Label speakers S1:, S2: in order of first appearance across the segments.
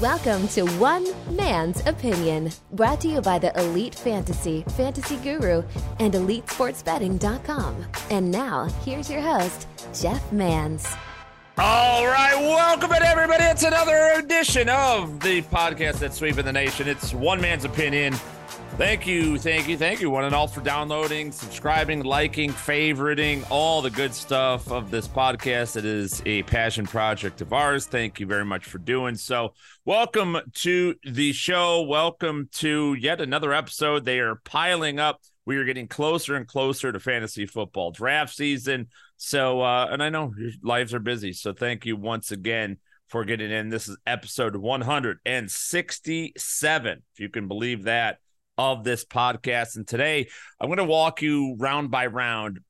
S1: Welcome to One Man's Opinion, brought to you by the Elite Fantasy, Fantasy Guru, and EliteSportsBetting.com. And now, here's your host, Jeff Mans.
S2: All right, welcome in everybody. It's another edition of the podcast that's sweeping the nation. It's One Man's Opinion. Thank you, thank you, thank you, one and all, for downloading, subscribing, liking, favoriting, all the good stuff of this podcast. It is a passion project of ours. Thank you very much for doing so. Welcome to the show. Welcome to yet another episode. They are piling up. We are getting closer and closer to fantasy football draft season. So, uh, and I know your lives are busy. So, thank you once again for getting in. This is episode 167, if you can believe that of this podcast. And today I'm going to walk you round by round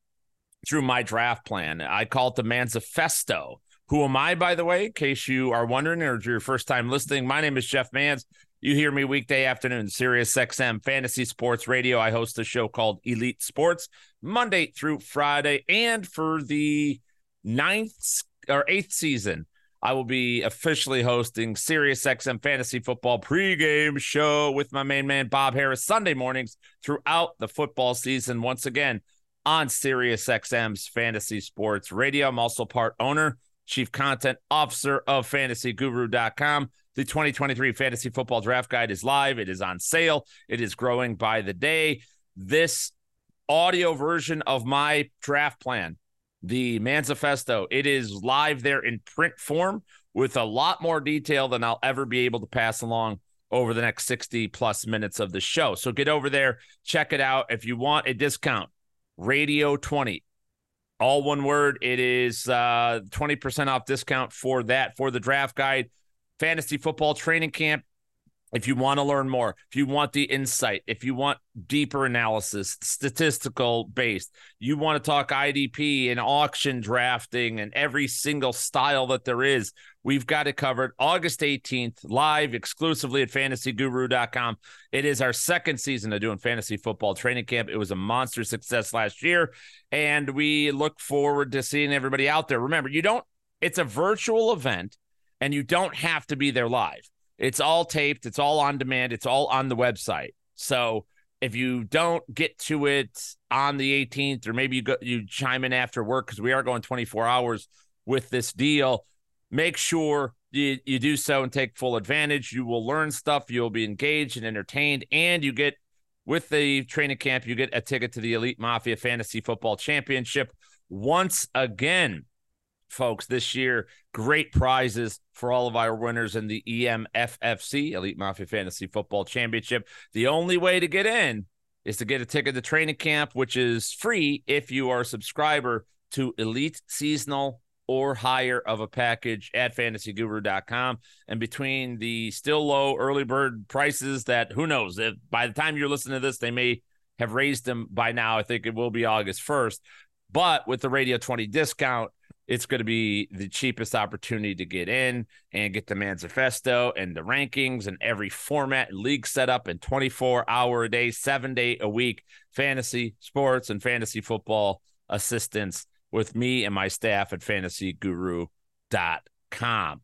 S2: through my draft plan. I call it the Mansifesto. Who am I, by the way, in case you are wondering or your first time listening? My name is Jeff Mans. You hear me weekday afternoon, Sirius XM Fantasy Sports Radio. I host a show called Elite Sports Monday through Friday. And for the ninth or eighth season, I will be officially hosting Sirius XM Fantasy Football pregame show with my main man Bob Harris Sunday mornings throughout the football season. Once again on Sirius XM's Fantasy Sports Radio. I'm also part owner, chief content officer of FantasyGuru.com. The 2023 Fantasy Football Draft Guide is live. It is on sale. It is growing by the day. This audio version of my draft plan the Mansifesto. It is live there in print form with a lot more detail than I'll ever be able to pass along over the next 60 plus minutes of the show. So get over there, check it out. If you want a discount, Radio 20, all one word. It is uh, 20% off discount for that, for the draft guide, fantasy football training camp if you want to learn more, if you want the insight, if you want deeper analysis, statistical based, you want to talk IDP and auction drafting and every single style that there is, we've got it covered. August 18th, live exclusively at fantasyguru.com. It is our second season of doing fantasy football training camp. It was a monster success last year, and we look forward to seeing everybody out there. Remember, you don't, it's a virtual event, and you don't have to be there live it's all taped, it's all on demand, it's all on the website. So if you don't get to it on the 18th, or maybe you go you chime in after work because we are going 24 hours with this deal, make sure you, you do so and take full advantage. You will learn stuff, you'll be engaged and entertained, and you get with the training camp, you get a ticket to the Elite Mafia Fantasy Football Championship once again folks, this year. Great prizes for all of our winners in the EMFFC, Elite Mafia Fantasy Football Championship. The only way to get in is to get a ticket to training camp, which is free if you are a subscriber to Elite Seasonal or higher of a package at fantasyguru.com. And between the still low early bird prices that who knows if by the time you're listening to this, they may have raised them by now. I think it will be August 1st. But with the Radio 20 discount, it's going to be the cheapest opportunity to get in and get the manifesto and the rankings and every format and league setup and 24 hour a day, seven day a week fantasy sports and fantasy football assistance with me and my staff at fantasyguru.com.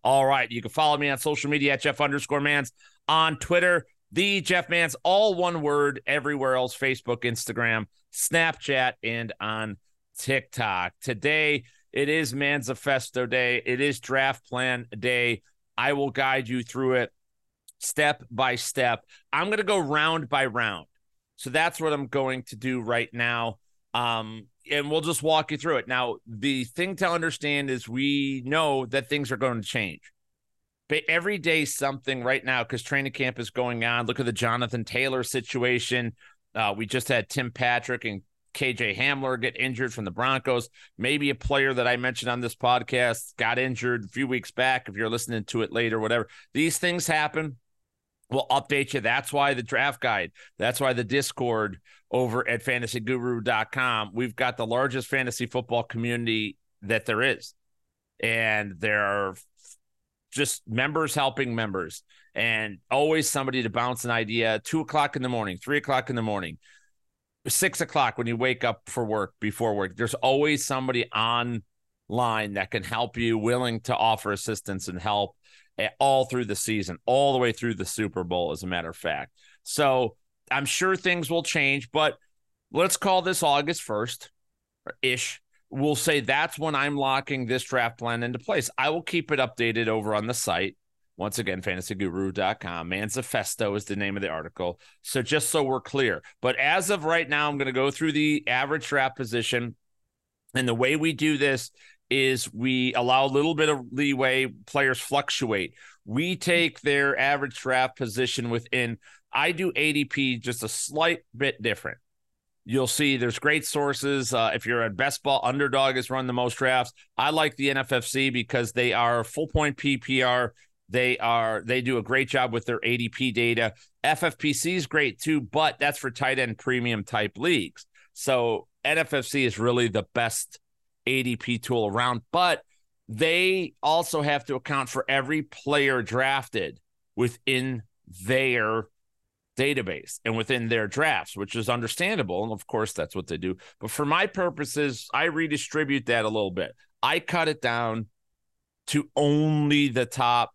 S2: All right. You can follow me on social media at Jeff underscore mans on Twitter, the Jeff Mans, all one word everywhere else Facebook, Instagram, Snapchat, and on TikTok. Today, it is Mansifesto Day. It is draft plan day. I will guide you through it step by step. I'm going to go round by round. So that's what I'm going to do right now. Um, and we'll just walk you through it. Now, the thing to understand is we know that things are going to change. But every day, something right now, because training camp is going on. Look at the Jonathan Taylor situation. Uh, we just had Tim Patrick and KJ Hamler get injured from the Broncos. Maybe a player that I mentioned on this podcast got injured a few weeks back. If you're listening to it later, whatever, these things happen. We'll update you. That's why the draft guide, that's why the Discord over at fantasyguru.com. We've got the largest fantasy football community that there is. And there are just members helping members and always somebody to bounce an idea two o'clock in the morning, three o'clock in the morning six o'clock when you wake up for work before work there's always somebody on line that can help you, willing to offer assistance and help eh, all through the season, all the way through the Super Bowl, as a matter of fact. So I'm sure things will change, but let's call this August 1st ish. We'll say that's when I'm locking this draft plan into place. I will keep it updated over on the site. Once again, fantasyguru.com. Mansifesto is the name of the article. So just so we're clear. But as of right now, I'm going to go through the average draft position. And the way we do this is we allow a little bit of leeway. Players fluctuate. We take their average draft position within. I do ADP just a slight bit different. You'll see there's great sources. Uh, if you're at Best Ball, Underdog has run the most drafts. I like the NFFC because they are full point PPR. They are they do a great job with their ADP data. FFPC is great too, but that's for tight end premium type leagues. So NFFC is really the best ADP tool around, but they also have to account for every player drafted within their database and within their drafts, which is understandable. And of course, that's what they do. But for my purposes, I redistribute that a little bit. I cut it down to only the top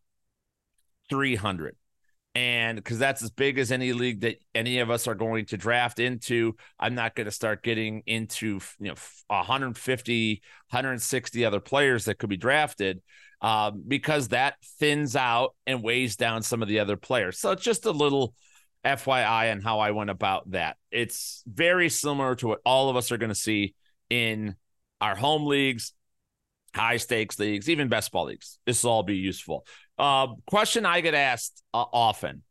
S2: 300 and because that's as big as any league that any of us are going to draft into. I'm not going to start getting into you know 150 160 other players that could be drafted um, because that thins out and weighs down some of the other players. So it's just a little fyi on how i went about that. It's very similar to what all of us are going to see in our home leagues high stakes leagues even best ball leagues. This will all be useful uh, question I get asked uh, often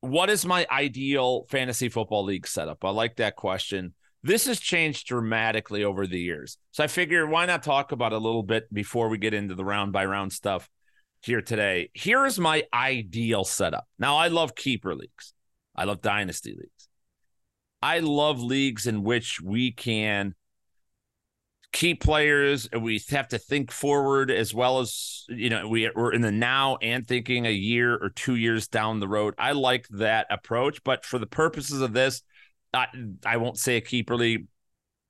S2: What is my ideal fantasy football league setup? I like that question. This has changed dramatically over the years. So I figure why not talk about a little bit before we get into the round by round stuff here today. Here is my ideal setup. Now, I love keeper leagues, I love dynasty leagues. I love leagues in which we can key players and we have to think forward as well as you know we, we're in the now and thinking a year or two years down the road. I like that approach but for the purposes of this i, I won't say a keeper league.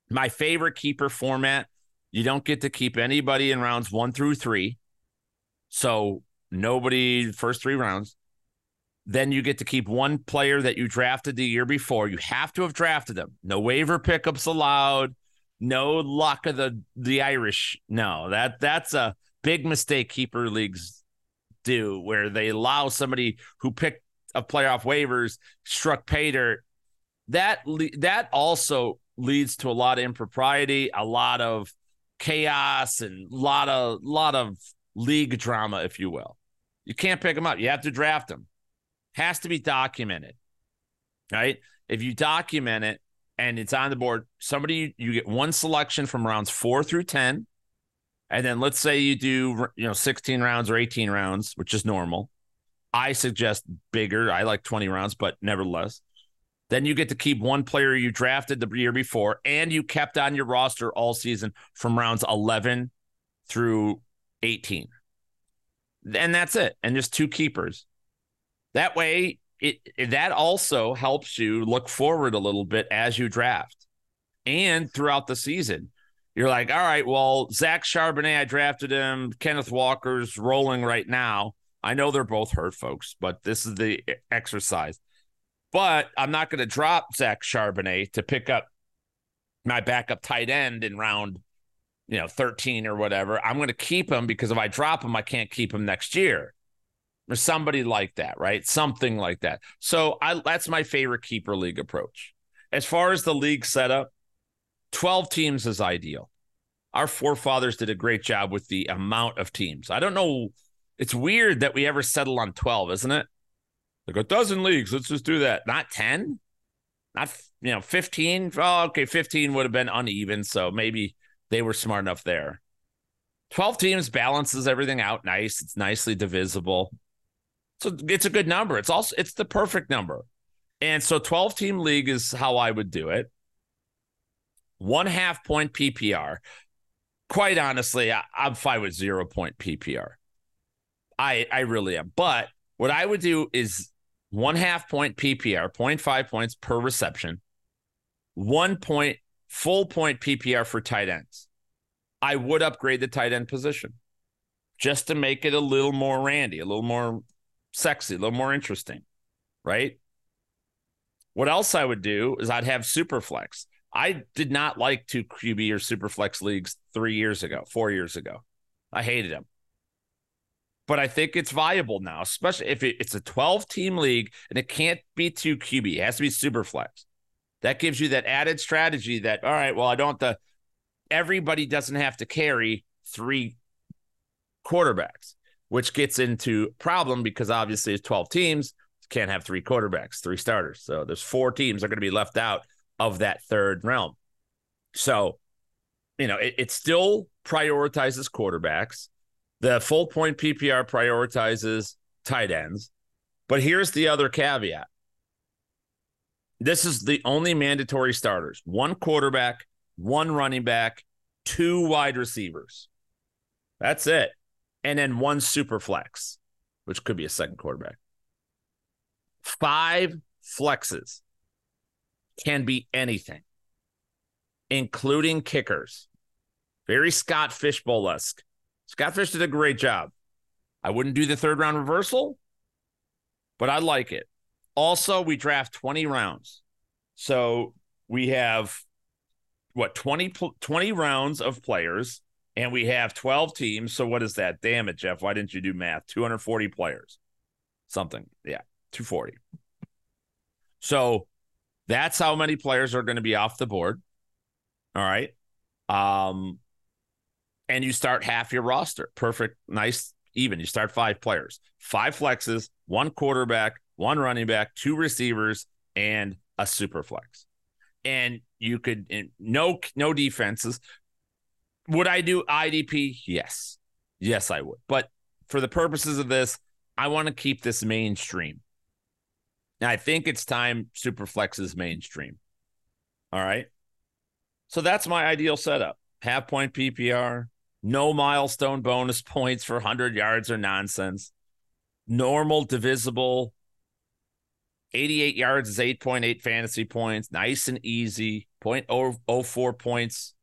S2: My favorite keeper format you don't get to keep anybody in rounds one through three. So nobody first three rounds. Then you get to keep one player that you drafted the year before. You have to have drafted them. No waiver pickups allowed no luck of the the Irish. No, that that's a big mistake keeper leagues do where they allow somebody who picked a playoff waivers struck pay dirt. That that also leads to a lot of impropriety, a lot of chaos, and a lot of lot of league drama, if you will. You can't pick them up. You have to draft them. Has to be documented, right? If you document it, and it's on the board. Somebody you get one selection from rounds four through ten, and then let's say you do you know sixteen rounds or eighteen rounds, which is normal. I suggest bigger. I like twenty rounds, but nevertheless. Then you get to keep one player you drafted the year before, and you kept on your roster all season from rounds eleven through eighteen. And that's it. And just two keepers. That way, it, it, that also helps you look forward a little bit as you draft and throughout the season. You're like, all right, well, Zach Charbonnet, I drafted him. Kenneth Walker's rolling right now. I know they're both hurt, folks, but this is the exercise. But I'm not going to drop Zach Charbonnet to pick up my backup tight end in round, you know, 13 or whatever. I'm going to keep him because if I drop him, I can't keep him next year or somebody like that, right? Something like that. So I that's my favorite keeper league approach. As far as the league setup, 12 teams is ideal. Our forefathers did a great job with the amount of teams. I don't know. It's weird that we ever settle on 12, isn't it? Like a dozen leagues. Let's just do that. Not 10, not, you know, 15. Oh, okay. 15 would have been uneven. So maybe they were smart enough there. 12 teams balances everything out nice. It's nicely divisible. So it's a good number. It's also it's the perfect number. And so 12 team league is how I would do it. One half point PPR. Quite honestly, I, am fine with zero point PPR. I I really am. But what I would do is one half point PPR, 0.5 points per reception, one point full point PPR for tight ends. I would upgrade the tight end position just to make it a little more randy, a little more sexy, a little more interesting, right? What else I would do is I'd have super flex. I did not like two QB or super flex leagues three years ago, four years ago. I hated them. But I think it's viable now, especially if it's a 12 team league and it can't be two QB. It has to be super flex. That gives you that added strategy that, all right, well, I don't have to, everybody doesn't have to carry three quarterbacks, which gets into problem because obviously it's 12 teams, can't have three quarterbacks, three starters. So there's four teams are going to be left out of that third realm. So, you know, it, it still prioritizes quarterbacks. The full point PPR prioritizes tight ends. But here's the other caveat this is the only mandatory starters one quarterback, one running back, two wide receivers. That's it. And then one super flex, which could be a second quarterback. Five flexes can be anything, including kickers. Very Scott Fishbowl esque. Scott Fish did a great job. I wouldn't do the third round reversal, but I like it. Also, we draft 20 rounds. So we have what 20, 20 rounds of players and we have 12 teams. So what is that? Damn it, Jeff. Why didn't you do math? 240 players. Something. Yeah, 240. So that's how many players are going to be off the board. All right. Um, and you start half your roster. Perfect, nice, even. You start five players, five flexes, one quarterback, one running back, two receivers, and a super flex. And you could no no defenses. Would I do IDP? Yes. Yes, I would. But for the purposes of this, I want to keep this mainstream. Now, I think it's time Superflex is mainstream. All right. So that's my ideal setup. Half point PPR, no milestone bonus points for 100 yards or nonsense. Normal divisible. 88 yards is 8.8 fantasy points. Nice and easy. 0.04 points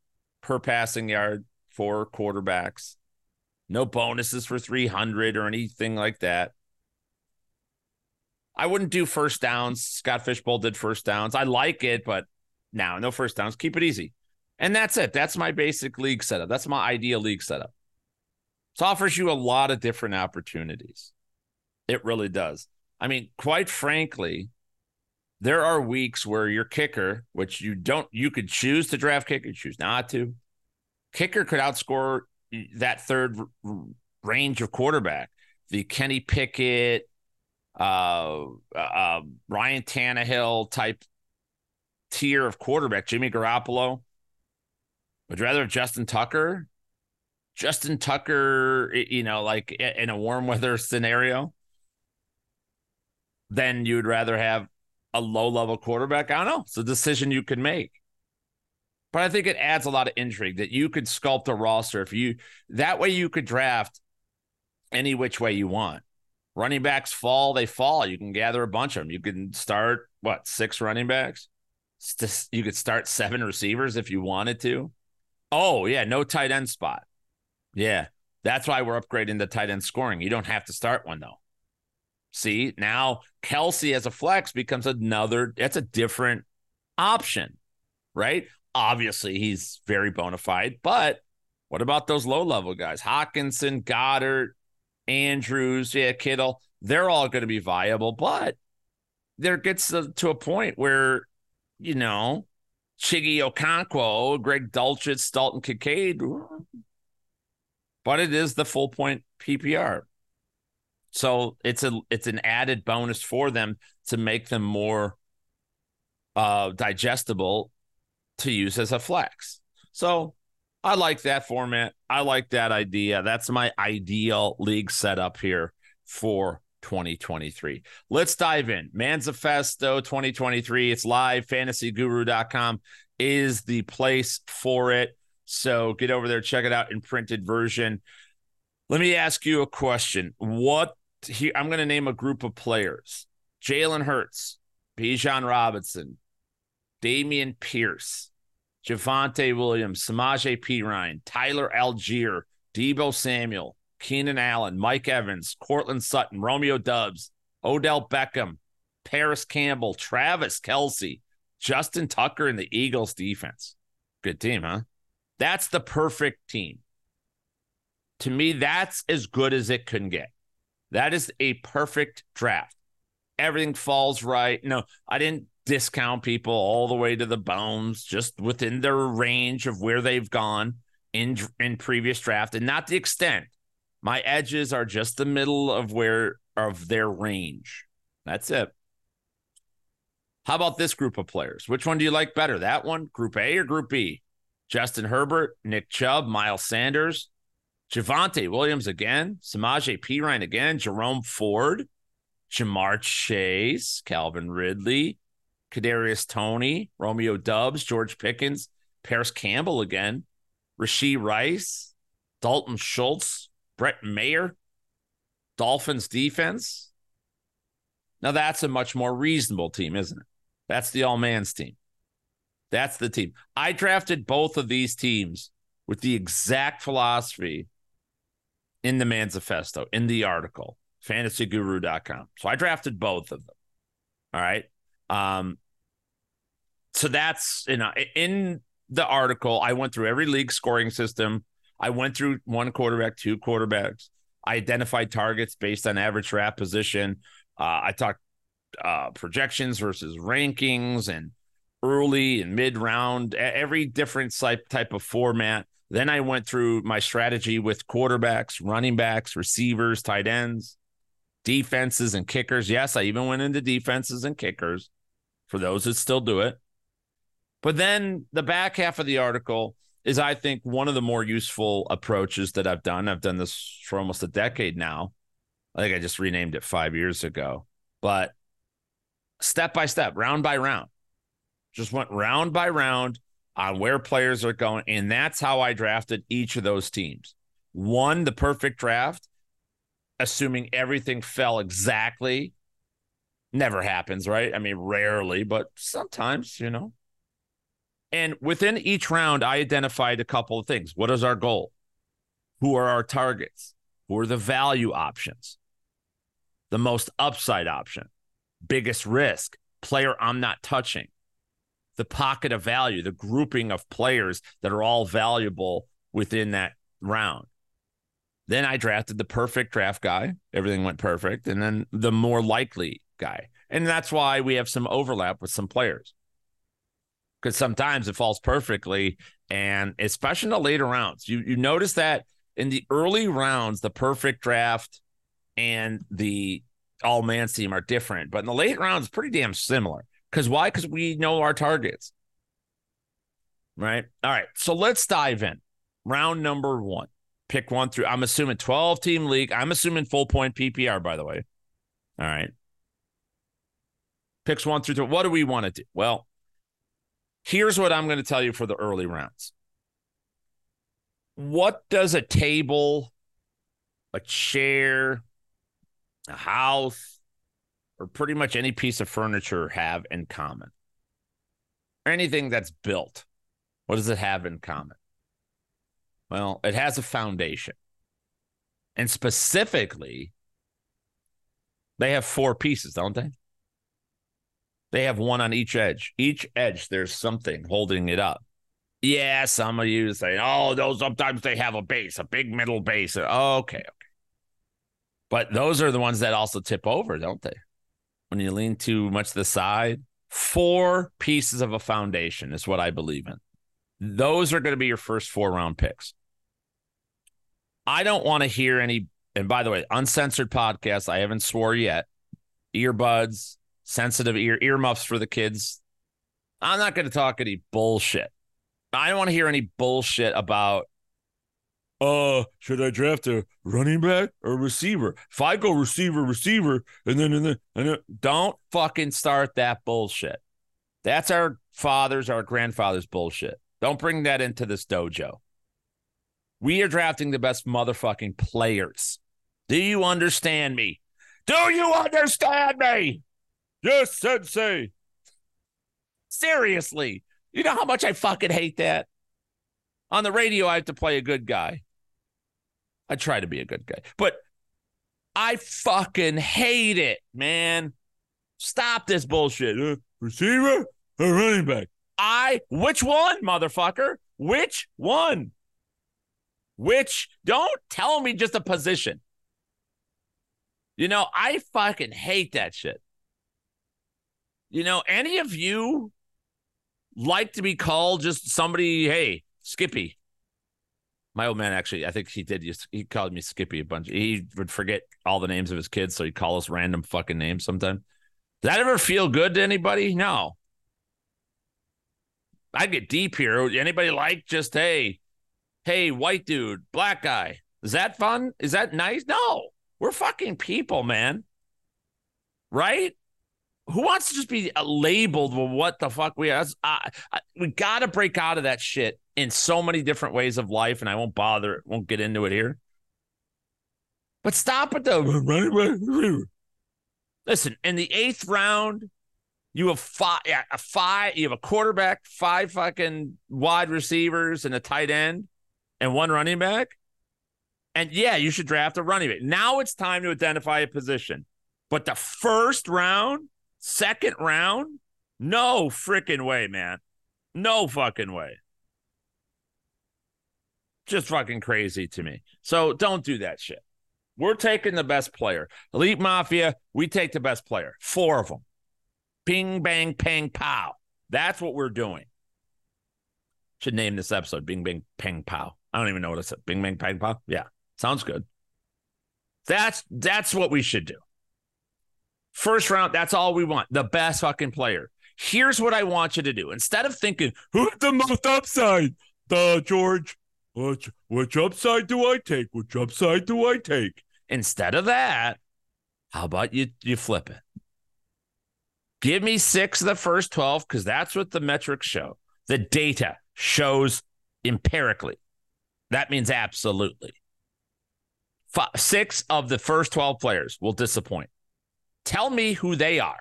S2: per passing yard for quarterbacks. No bonuses for 300 or anything like that. I wouldn't do first downs. Scott Fishbowl did first downs. I like it, but now no first downs. Keep it easy. And that's it. That's my basic league setup. That's my ideal league setup. It offers you a lot of different opportunities. It really does. I mean, quite frankly, there are weeks where your kicker, which you don't, you could choose to draft kicker, choose not to. Kicker could outscore that third range of quarterback. The Kenny Pickett, uh, uh, Ryan Tannehill type tier of quarterback, Jimmy Garoppolo. Would rather have Justin Tucker? Justin Tucker, you know, like in a warm weather scenario, then you'd rather have a low level quarterback. I don't know. It's a decision you can make. But I think it adds a lot of intrigue that you could sculpt a roster if you that way you could draft any which way you want running backs fall, they fall. You can gather a bunch of them. You can start what six running backs. You could start seven receivers if you wanted to. Oh yeah, no tight end spot. Yeah, that's why we're upgrading the tight end scoring. You don't have to start one though. See now Kelce as a flex becomes another. That's a different option, right? Obviously, he's very bona fide, but what about those low level guys? Hockenson, Goedert, Andrews, yeah, Kittle, they're all going to be viable, but there gets to, to a point where, you know, Chiggy Okonkwo, Greg Dulcich, Dalton Kincaid, but it is the full point PPR. So it's a it's an added bonus for them to make them more uh digestible to use as a flex. So I like that format. I like that idea. That's my ideal league setup here for 2023. Let's dive in. Mansifesto 2023. It's live. FantasyGuru.com is the place for it. So get over there, check it out in printed version. Let me ask you a question. What here? I'm going to name a group of players Jalen Hurts, Bijan Robinson, Dameon Pierce, Javonte Williams, Samaje Perine, Tyler Allgeier, Deebo Samuel, Keenan Allen, Mike Evans, Courtland Sutton, Romeo Doubs, Odell Beckham, Parris Campbell, Travis Kelce, Justin Tucker, and the Eagles defense. Good team, huh? That's the perfect team. To me, that's as good as it can get. That is a perfect draft. Everything falls right. No, I didn't discount people all the way to the bones, just within their range of where they've gone in in previous draft, and not the extent. My edges are just the middle of where of their range. That's it. How about this group of players? Which one do you like better? That one, Group A or Group B? Justin Herbert, Nick Chubb, Miles Sanders, Javonte Williams again, Samaje Perine again, Jerome Ford, Ja'Marr Chase, Calvin Ridley, Kadarius Toney, Romeo Doubs, George Pickens, Parris Campbell again, Rashee Rice, Dalton Schultz, Brett Maher, Dolphins defense. Now that's a much more reasonable team, isn't it? That's the all man's team. That's the team. I drafted both of these teams with the exact philosophy in the manifesto, in the article, fantasyguru.com. So I drafted both of them. All right. Um, so that's you know in the article, I went through every league scoring system. I went through one quarterback, two quarterbacks. I identified targets based on average draft position. Uh, I talked uh, projections versus rankings and early and mid round, every different type of format. Then I went through my strategy with quarterbacks, running backs, receivers, tight ends, defenses, and kickers. Yes, I even went into defenses and kickers for those that still do it. But then the back half of the article is, I think, one of the more useful approaches that I've done. I've done this for almost a decade now. I think I just renamed it five years ago. But step by step, round by round, just went round by round on where players are going. And that's how I drafted each of those teams. One, the perfect draft, assuming everything fell exactly. Never happens, right? I mean, rarely, but sometimes, you know. And within each round, I identified a couple of things. What is our goal? Who are our targets? Who are the value options? The most upside option, biggest risk, player I'm not touching the pocket of value, the grouping of players that are all valuable within that round. Then I drafted the perfect draft guy. Everything went perfect. And then the more likely guy. And that's why we have some overlap with some players. Because sometimes it falls perfectly. And especially in the later rounds, you, you notice that in the early rounds, the perfect draft and the all man team are different. But in the late rounds, pretty damn similar. Because why? Because we know our targets. Right. All right. So let's dive in. Round number one. Pick one through. I'm assuming 12 team league. I'm assuming full point PPR, by the way. All right. Picks one through three. What do we want to do? Well, here's what I'm going to tell you for the early rounds. What does a table, a chair, a house, or pretty much any piece of furniture have in common? Anything that's built, what does it have in common? Well, it has a foundation. And specifically, they have four pieces, don't they? They have one on each edge. Each edge, there's something holding it up. Yeah, some of you say, oh, those sometimes they have a base, a big middle base. Okay, okay. But those are the ones that also tip over, don't they? When you lean too much to the side. Four pieces of a foundation is what I believe in. Those are going to be your first four round picks. I don't want to hear any, and by the way, uncensored podcast. I haven't swore yet. Earbuds, sensitive ear earmuffs for the kids. I'm not going to talk any bullshit. I don't want to hear any bullshit about uh, should I draft a running back or receiver? If I go receiver, receiver, and then and then and then, don't fucking start that bullshit. That's our fathers, our grandfathers' bullshit. Don't bring that into this dojo. We are drafting the best motherfucking players. Do you understand me? Do you understand me? Yes, sensei. Seriously, You know how much I fucking hate that? On the radio, I have to play a good guy. I try to be a good guy, but I fucking hate it, man. Stop this bullshit. Uh, receiver or running back? I, which one, motherfucker? Which one? Which, don't tell me just a position. You know, I fucking hate that shit. You know, any of you like to be called just somebody, hey, Skippy. My old man actually, I think he did. He called me Skippy a bunch. He would forget all the names of his kids, so he'd call us random fucking names sometimes. Does that ever feel good to anybody? No. I get deep here. Anybody like just hey, hey, white dude, black guy? Is that fun? Is that nice? No, we're fucking people, man. Right? Who wants to just be uh, labeled with what the fuck we are? I, I, we got to break out of that shit in so many different ways of life, and I won't bother, won't get into it here. But stop at the listen in the eighth round. You have five, yeah, a five. You have a quarterback, five fucking wide receivers, and a tight end, and one running back. And yeah, you should draft a running back. Now it's time to identify a position. But the first round, second round, no freaking way, man. No fucking way. Just fucking crazy to me. So don't do that shit. We're taking the best player. Elite Mafia, we take the best player. Four of them. Bing, bang, pang, pow. That's what we're doing. Should name this episode Bing, bang, pang, pow. I don't even know what it said. Bing, bang, pang, pow. Yeah, sounds good. That's that's what we should do. First round, that's all we want. The best fucking player. Here's what I want you to do. Instead of thinking, who's the most upside? The George. Which which upside do I take? Which upside do I take? Instead of that, how about you you flip it? Give me six of the first 12 because that's what the metrics show. The data shows empirically. That means absolutely. Five, six of the first 12 players will disappoint. Tell me who they are.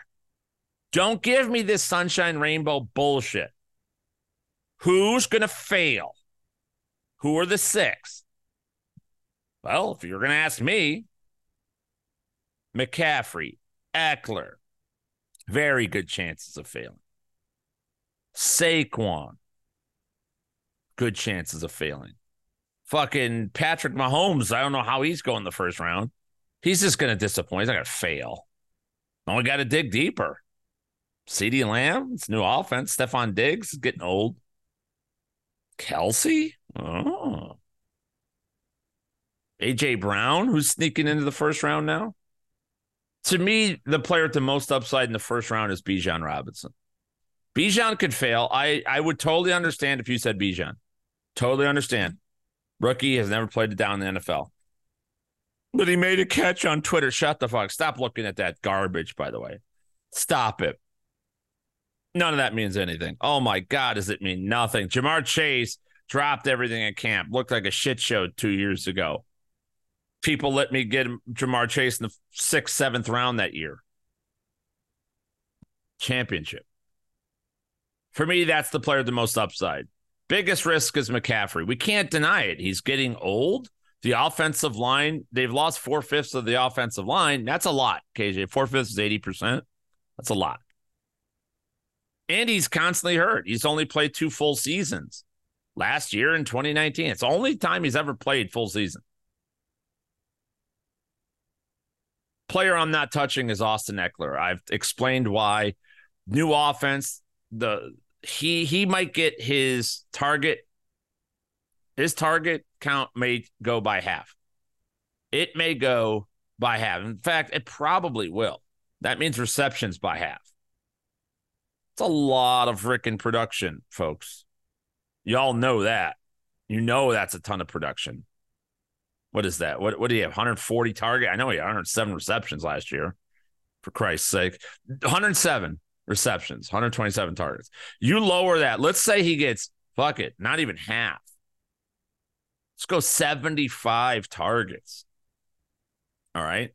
S2: Don't give me this sunshine rainbow bullshit. Who's going to fail? Who are the six? Well, if you're going to ask me, McCaffrey, Ekeler, very good chances of failing. Saquon, good chances of failing. Fucking Patrick Mahomes, I don't know how he's going the first round. He's just going to disappoint. He's not going to fail. Only got to dig deeper. CeeDee Lamb, it's new offense. Stefon Diggs is getting old. Kelce? Oh. AJ Brown, who's sneaking into the first round now? To me, the player with the most upside in the first round is Bijan Robinson. Bijan could fail. I, I would totally understand if you said Bijan. Totally understand. Rookie has never played it down in the NFL. But he made a catch on Twitter. Shut the fuck. Stop looking at that garbage, by the way. Stop it. None of that means anything. Oh my God, does it mean nothing? Ja'Marr Chase dropped everything at camp. Looked like a shit show two years ago people let me get Ja'Marr Chase in the sixth, seventh round that year. Championship. For me, that's the player the most upside. Biggest risk is McCaffrey. We can't deny it. He's getting old. The offensive line, they've lost four fifths of the offensive line. That's a lot, KJ. Four fifths is 80%. That's a lot. And he's constantly hurt. He's only played two full seasons last year in 2019. It's the only time he's ever played full season. player I'm not touching is Austin Ekeler. I've explained why. New offense, the he he might get his target his target count may go by half. It may go by half. In fact, it probably will. That means receptions by half. It's a lot of freaking production, folks. Y'all know that. You know that's a ton of production what is that? What what do you have? 140 target? I know he had 107 receptions last year. For Christ's sake, 107 receptions, 127 targets. You lower that. Let's say he gets fuck it, not even half. Let's go 75 targets. All right.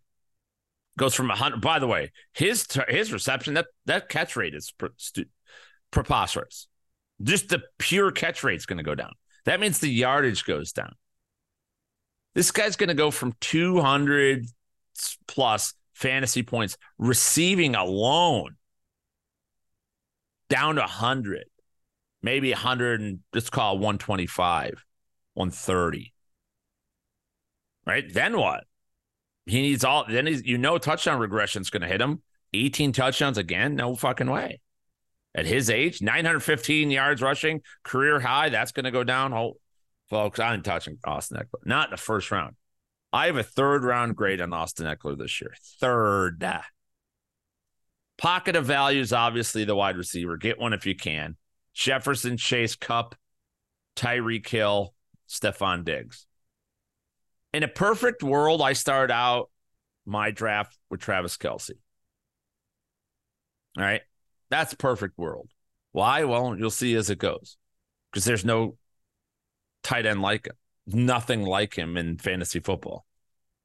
S2: Goes from 100. By the way, his his reception that that catch rate is pre- stu- preposterous. Just the pure catch rate's going to go down. That means the yardage goes down. This guy's going to go from 200 plus fantasy points receiving alone down to 100, maybe 100 and let's call it 125, 130. Right? Then what? He needs all, then he's, you know, touchdown regression is going to hit him. 18 touchdowns again? No fucking way. At his age, 915 yards rushing, career high. That's going to go down. Oh, folks, I'm touching Austin Ekeler. Not in the first round. I have a third round grade on Austin Ekeler this year. Third. Pocket of value is obviously the wide receiver. Get one if you can. Jefferson, Chase, Kupp, Tyreek Hill, Stefon Diggs. In a perfect world, I start out my draft with Travis Kelce. All right. That's perfect world. Why? Well, you'll see as it goes. Because there's no tight end like him. Nothing like him in fantasy football.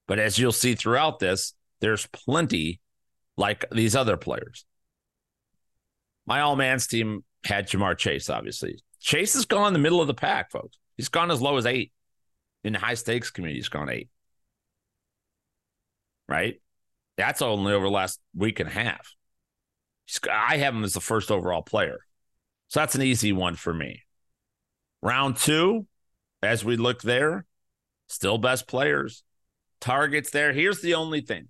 S2: But as you'll see throughout this, there's plenty like these other players. My all man's team had Ja'Marr Chase, obviously. Chase has gone in the middle of the pack, folks. He's gone as low as eight. In the high stakes community, he's gone eight. Right? That's only over the last week and a half. I have him as the first overall player. So that's an easy one for me. Round two, as we look there, still best players. Targets there. Here's the only thing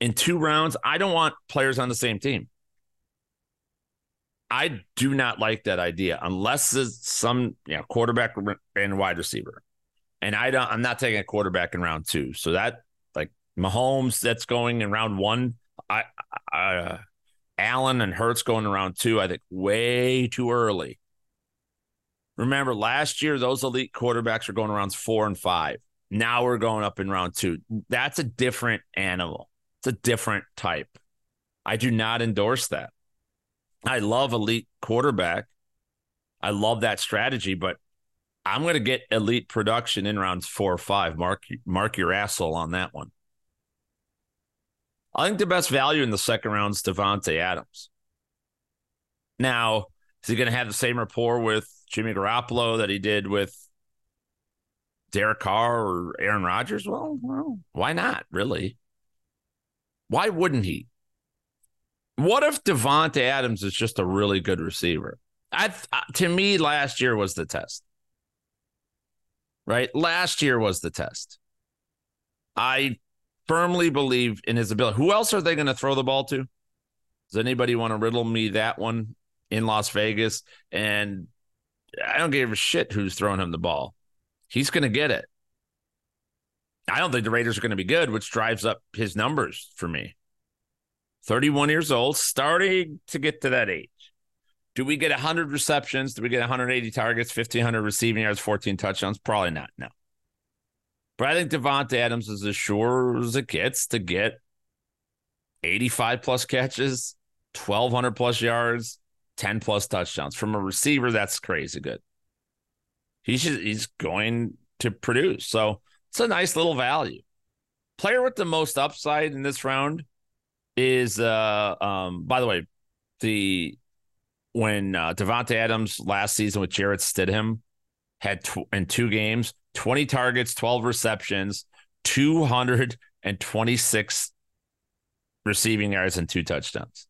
S2: in two rounds, I don't want players on the same team. I do not like that idea unless it's some you know quarterback and wide receiver. And I don't I'm not taking a quarterback in round two. So that like Mahomes that's going in round one. I, I uh, Allen and Hurts going in round two, I think way too early. Remember, last year, those elite quarterbacks were going rounds four and five. Now we're going up in round two. That's a different animal. It's a different type. I do not endorse that. I love elite quarterback. I love that strategy, but I'm going to get elite production in rounds four or five. Mark, mark your asshole on that one. I think the best value in the second round is Davante Adams. Now, is he going to have the same rapport with Jimmy Garoppolo that he did with Derek Carr or Aaron Rodgers? Well, well, why not, really? Why wouldn't he? What if Davante Adams is just a really good receiver? I, uh, to me, last year was the test. Right? Last year was the test. I firmly believe in his ability. Who else are they going to throw the ball to? Does anybody want to riddle me that one in Las Vegas? And I don't give a shit who's throwing him the ball. He's going to get it. I don't think the Raiders are going to be good, which drives up his numbers for me. 31 years old, starting to get to that age. Do we get 100 receptions? Do we get 180 targets, 1,500 receiving yards, 14 touchdowns? Probably not. No. But I think Davante Adams is as sure as it gets to get 85 plus catches, 1,200 plus yards, 10 plus touchdowns. From a receiver, that's crazy good. He's, just, he's going to produce. So it's a nice little value. Player with the most upside in this round is, uh, um, by the way, the when uh, Davante Adams last season with Jarrett Stidham had tw- in two games 20 targets, 12 receptions, 226 receiving yards, and two touchdowns.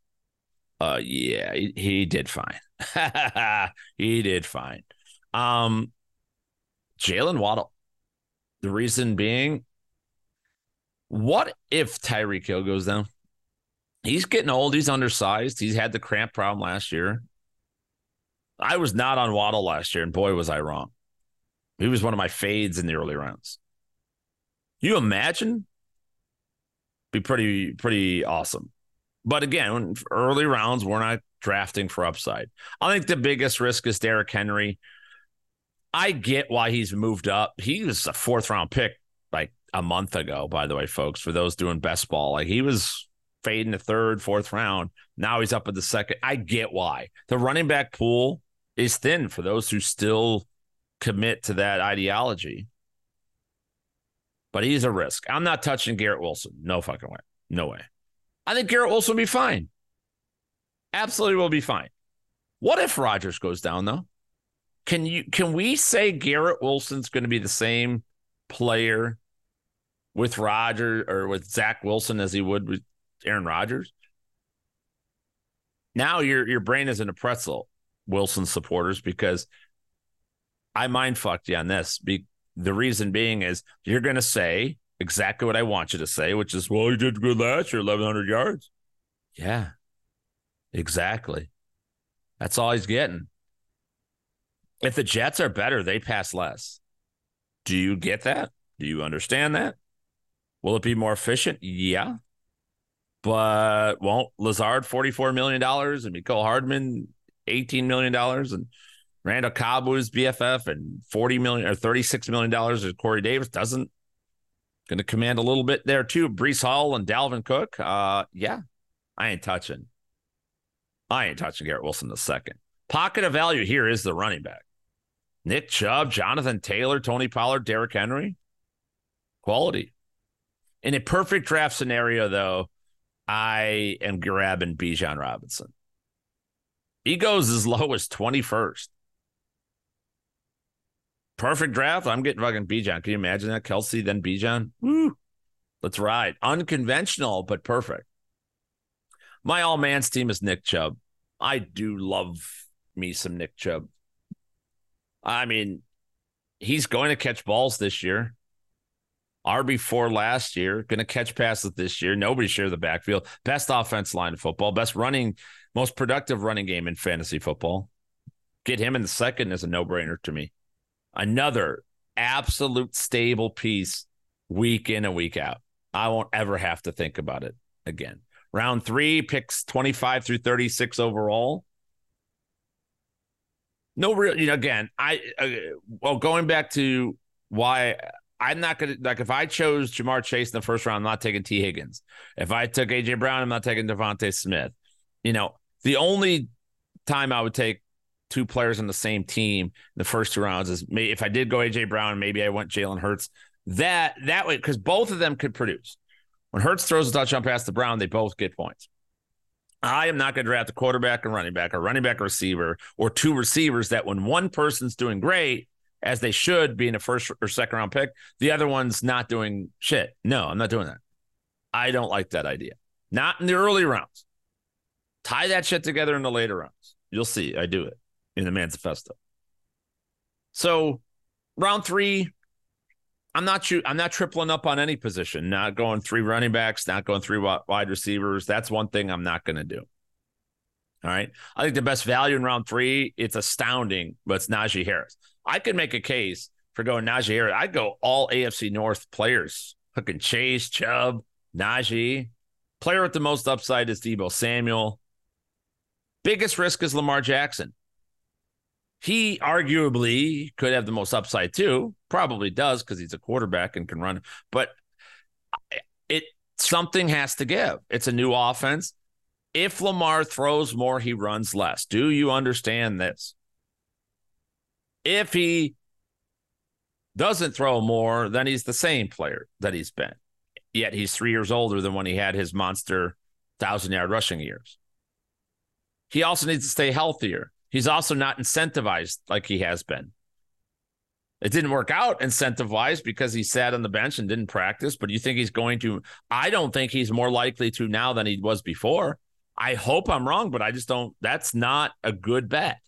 S2: Uh, yeah, he, he did fine. he did fine. Um, Jaylen Waddle. The reason being, what if Tyreek Hill goes down? He's getting old. He's undersized. He's had the cramp problem last year. I was not on Waddle last year, and boy, was I wrong. He was one of my fades in the early rounds. You imagine? Be pretty, pretty awesome. But again, early rounds, we're not drafting for upside. I think the biggest risk is Derrick Henry. I get why he's moved up. He was a fourth round pick like a month ago, by the way, folks, for those doing best ball. Like he was fading the third, fourth round. Now he's up at the second. I get why. The running back pool is thin for those who still commit to that ideology. But he's a risk. I'm not touching Garrett Wilson. No fucking way. No way. I think Garrett Wilson will be fine. Absolutely will be fine. What if Rodgers goes down though? Can you can we say Garrett Wilson's going to be the same player with Roger or with Zach Wilson as he would with Aaron Rodgers? Now your your brain is in a pretzel, Wilson supporters, because I mind fucked you on this. Be, the reason being is you're going to say exactly what I want you to say, which is, well, he did good last year, 1,100 yards. Yeah, exactly. That's all he's getting. If the Jets are better, they pass less. Do you get that? Do you understand that? Will it be more efficient? Yeah. But won't Lazard $44 million and Mecole Hardman $18 million and Randall Cobb was BFF and 40 million or 36 million dollars of Corey Davis doesn't going to command a little bit there too. Breece Hall and Dalvin Cook. Uh, yeah, I ain't touching. I ain't touching Garrett Wilson the second. Pocket of value here is the running back. Nick Chubb, Jonathan Taylor, Tony Pollard, Derrick Henry. Quality. In a perfect draft scenario, though, I am grabbing Bijan Robinson. He goes as low as 21st. Perfect draft. I'm getting fucking Bijan. Can you imagine that? Kelce, then Bijan. Woo. Let's ride. Unconventional, but perfect. My all man's team is Nick Chubb. I do love me some Nick Chubb. I mean, he's going to catch balls this year. RB4 last year, going to catch passes this year. Nobody share the backfield. Best offense line of football, best running, most productive running game in fantasy football. Get him in the second is a no brainer to me. Another absolute stable piece week in and week out. I won't ever have to think about it again. Round three picks 25 through 36 overall no real you know again i uh, well going back to why i'm not gonna like if i chose Ja'Marr Chase in the first round i'm not taking t. Higgins. If i took aj brown i'm not taking devonta smith. You know the only time i would take two players on the same team in the first two rounds is if i did go aj brown maybe i went jalen hurts. That that way because both of them could produce. When hurts throws a touchdown pass to brown they both get points. I am not going to draft a quarterback and running back, or running back receiver, or two receivers that when one person's doing great, as they should be in a first or second round pick, the other one's not doing shit. No, I'm not doing that. I don't like that idea. Not in the early rounds. Tie that shit together in the later rounds. You'll see. I do it in the manifesto. So round three, I'm not I'm not tripling up on any position. Not going three running backs, not going three wide receivers. That's one thing I'm not going to do. All right. I think the best value in round three, it's astounding, but it's Najee Harris. I could make a case for going Najee Harris. I'd go all AFC North players. Hooking Chase, Chubb, Najee. Player with the most upside is Deebo Samuel. Biggest risk is Lamar Jackson. He arguably could have the most upside too. Probably does because he's a quarterback and can run. But it something has to give. It's a new offense. If Lamar throws more, he runs less. Do you understand this? If he doesn't throw more, then he's the same player that he's been. Yet he's three years older than when he had his monster thousand yard rushing years. He also needs to stay healthier. He's also not incentivized like he has been. It didn't work out incentive wise because he sat on the bench and didn't practice. But you think he's going to? I don't think he's more likely to now than he was before. I hope I'm wrong, but I just don't. That's not a good bet.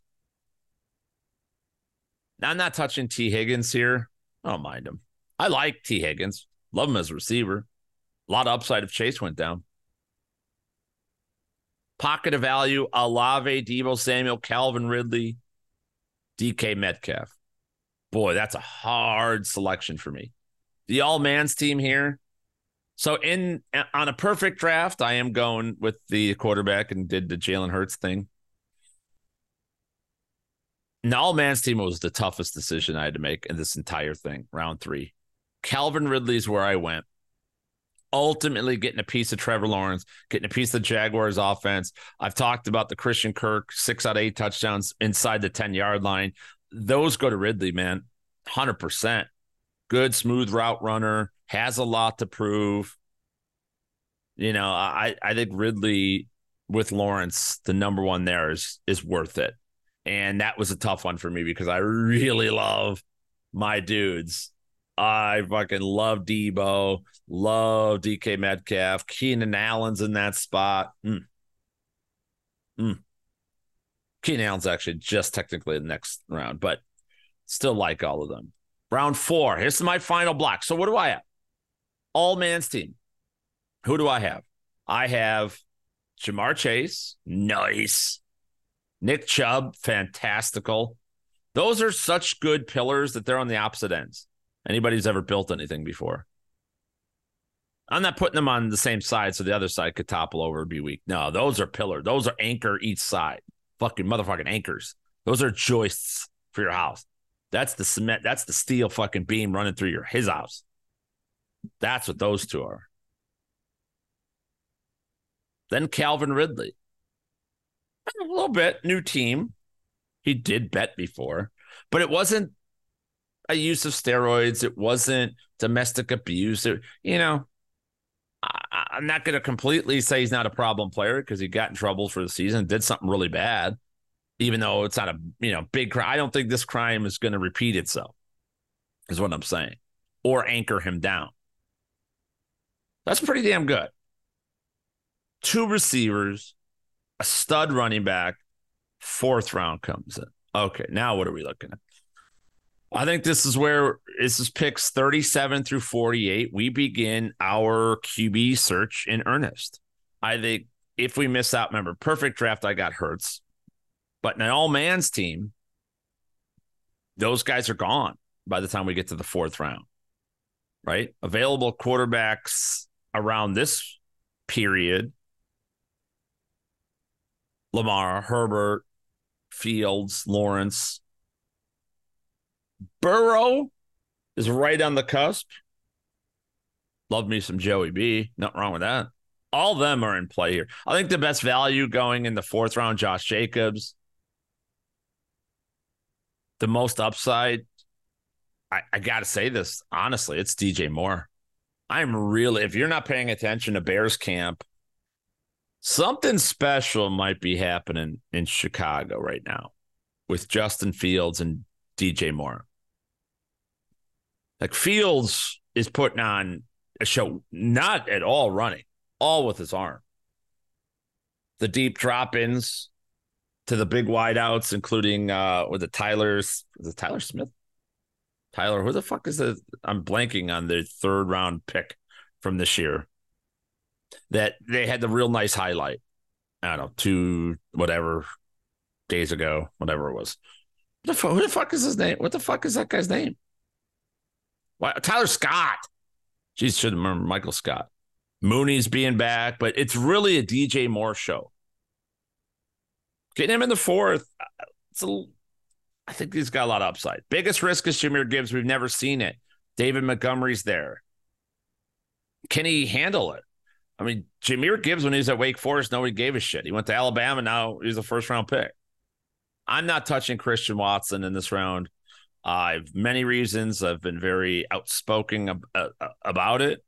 S2: I'm not touching T. Higgins here. I don't mind him. I like T. Higgins. Love him as a receiver. A lot of upside if Chase went down. Pocket of value, Alave, Deebo Samuel, Calvin Ridley, DK Metcalf. Boy, that's a hard selection for me. The all man's team here. So in on a perfect draft, I am going with the quarterback and did the Jalen Hurts thing. The all man's team was the toughest decision I had to make in this entire thing, round three. Calvin Ridley's where I went ultimately getting a piece of Trevor Lawrence, getting a piece of Jaguars offense. I've talked about the Christian Kirk six out of eight touchdowns inside the 10 yard line. Those go to Ridley, man. 100%. Good, smooth route runner, has a lot to prove. You know, I, I think Ridley with Lawrence, the number one there is is worth it. And that was a tough one for me because I really love my dudes. I fucking love Deebo, love DK Metcalf, Keenan Allen's in that spot. Mm. Mm. Keenan Allen's actually just technically the next round, but still like all of them. Round four. Here's my final block. So what do I have? All man's team. Who do I have? I have Ja'Marr Chase. Nice. Nick Chubb, fantastical. Those are such good pillars that they're on the opposite ends. Anybody's ever built anything before. I'm not putting them on the same side so the other side could topple over and be weak. No, those are pillars. Those are anchor each side. Fucking motherfucking anchors. Those are joists for your house. That's the cement. That's the steel fucking beam running through your his house. That's what those two are. Then Calvin Ridley. A little bit new team. He did bet before, but it wasn't a use of steroids. It wasn't domestic abuse. It, you know, I, I'm not going to completely say he's not a problem player because he got in trouble for the season, did something really bad, even though it's not a you know big crime. I don't think this crime is going to repeat itself. Is what I'm saying, or anchor him down. That's pretty damn good. Two receivers, a stud running back, fourth round comes in. Okay, now what are we looking at? I think this is where this is picks 37 through 48. We begin our QB search in earnest. I think if we miss out, remember, perfect draft, I got Hurts. But in an all man's team, those guys are gone by the time we get to the fourth round, right? Available quarterbacks around this period Lamar, Herbert, Fields, Lawrence, Burrow is right on the cusp. Love me some Joey B. Nothing wrong with that. All of them are in play here. I think the best value going in the fourth round, Josh Jacobs. The most upside, I, I got to say this honestly, it's DJ Moore. I'm really, if you're not paying attention to Bears camp, something special might be happening in Chicago right now with Justin Fields and DJ Moore. Like Fields is putting on a show, not at all running, all with his arm. The deep drop ins to the big wideouts, including uh with the Tyler's the Tyler Smith? Tyler, who the fuck is the I'm blanking on the third round pick from this year. That they had the real nice highlight. I don't know, two whatever days ago, whatever it was. What the fuck, who the fuck is his name? What the fuck is that guy's name? Why, Tyler Scott. Jeez, should remember Michael Scott. Mooney's being back, but it's really a DJ Moore show. Getting him in the fourth, uh, it's a, I think he's got a lot of upside. Biggest risk is Jahmyr Gibbs. We've never seen it. David Montgomery's there. Can he handle it? I mean, Jahmyr Gibbs, when he was at Wake Forest, nobody gave a shit. He went to Alabama. Now he's a first round pick. I'm not touching Christian Watson in this round. Uh, I've many reasons. I've been very outspoken ab- uh, about it.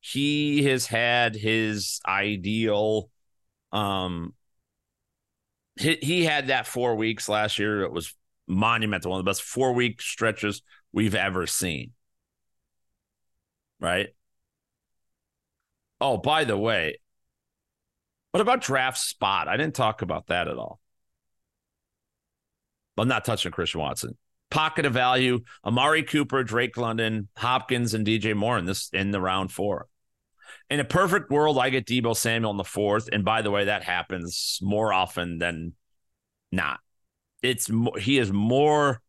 S2: He has had his ideal. Um, he, he had that four weeks last year. It was monumental, one of the best four week stretches we've ever seen. Right. Oh, by the way, what about draft spot? I didn't talk about that at all. I'm not touching Christian Watson. Pocket of value: Amari Cooper, Drake London, Hopkins, and DJ Moore in this in the round four. In a perfect world, I get Deebo Samuel in the fourth, and by the way, that happens more often than not. It's he is more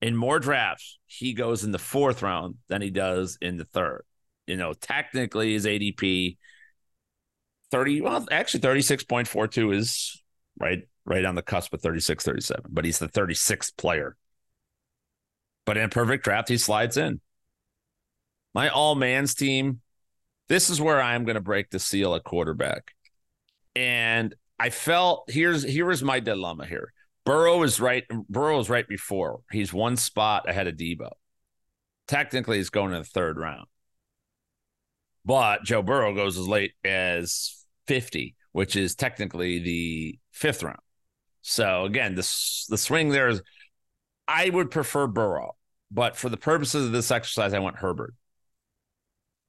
S2: in more drafts. He goes in the fourth round than he does in the third. You know, technically, his ADP thirty. Well, actually, thirty six point four two is right right on the cusp of 36 37, but he's the 36th player. But in a perfect draft, he slides in. My all man's team, this is where I'm going to break the seal at quarterback. And I felt here's here is my dilemma here. Burrow is right. Burrow is right before. He's one spot ahead of Deebo. Technically, he's going in the third round. But Joe Burrow goes as late as 50, which is technically the fifth round. So again, this the swing there is I would prefer Burrow, but for the purposes of this exercise, I want Herbert.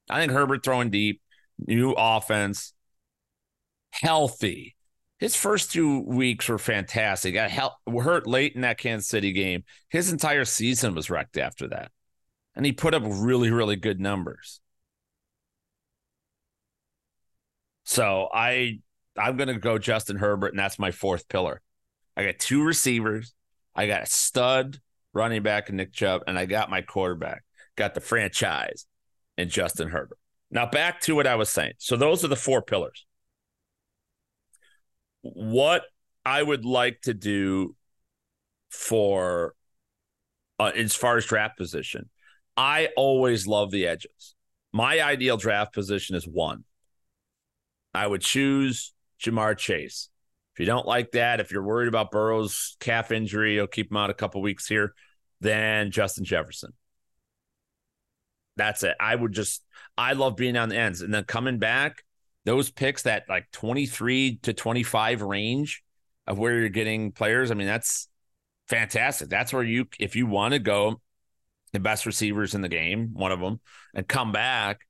S2: I think Herbert throwing deep, new offense, healthy. His first two weeks were fantastic. Got hurt late in that Kansas City game. His entire season was wrecked after that. And he put up really, really good numbers. So I I'm gonna go Justin Herbert, and that's my fourth pillar. I got two receivers, I got a stud running back and Nick Chubb, and I got my quarterback, got the franchise and Justin Herbert. Now back to what I was saying. So those are the four pillars. What I would like to do for uh, as far as draft position, I always love the edges. My ideal draft position is one. I would choose Ja'Marr Chase. If you don't like that, if you're worried about Burrow's calf injury, you'll keep him out a couple weeks here, then Justin Jefferson. That's it. I would just, I love being on the ends. And then coming back, those picks, that like 23 to 25 range of where you're getting players, I mean, that's fantastic. That's where you, if you want to go, the best receivers in the game, one of them, and come back,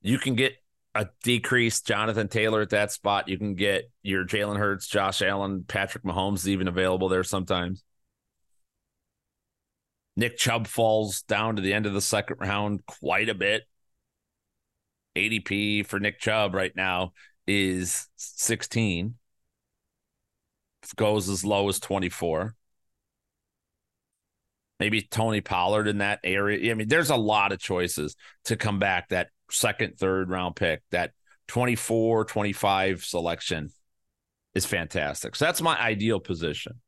S2: you can get a decreased Jonathan Taylor at that spot. You can get your Jalen Hurts, Josh Allen, Patrick Mahomes is even available there sometimes. Nick Chubb falls down to the end of the second round quite a bit. ADP for Nick Chubb right now is 16. Goes as low as 24. Maybe Tony Pollard in that area. I mean, there's a lot of choices to come back that second, third round pick, that 24, 25 selection is fantastic. So that's my ideal position.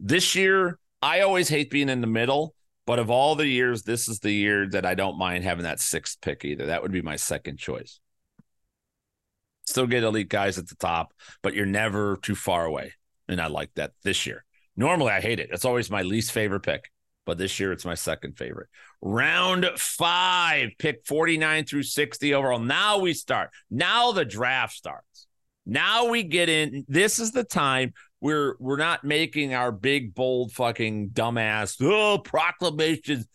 S2: This year, I always hate being in the middle, but of all the years, this is the year that I don't mind having that sixth pick either. That would be my second choice. Still get elite guys at the top, but you're never too far away. And I like that this year. Normally, I hate it. It's always my least favorite pick but this year it's my second favorite. Round five, pick 49 through 60 overall. Now we start. Now the draft starts. Now we get in. This is the time we're we're not making our big, bold, fucking dumbass oh proclamations.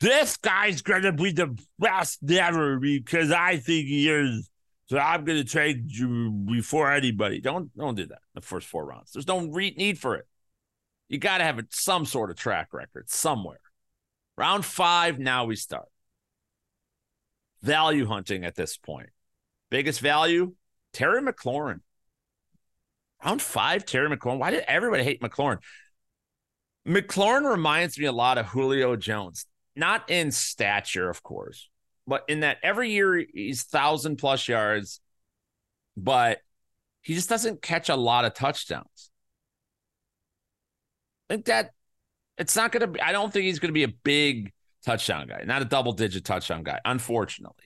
S2: This guy's gonna be the best ever because I think he is. So I'm gonna trade you before anybody. Don't don't do that. The first four rounds. There's no re- need for it. You got to have some sort of track record somewhere. Round five, now we start. Value hunting at this point. Biggest value, Terry McLaurin. Round five, Terry McLaurin. Why did everybody hate McLaurin? McLaurin reminds me a lot of Julio Jones, not in stature, of course, but in that every year he's thousand plus yards, but he just doesn't catch a lot of touchdowns think that it's not going to be, I don't think he's going to be a big touchdown guy, not a double digit touchdown guy, unfortunately.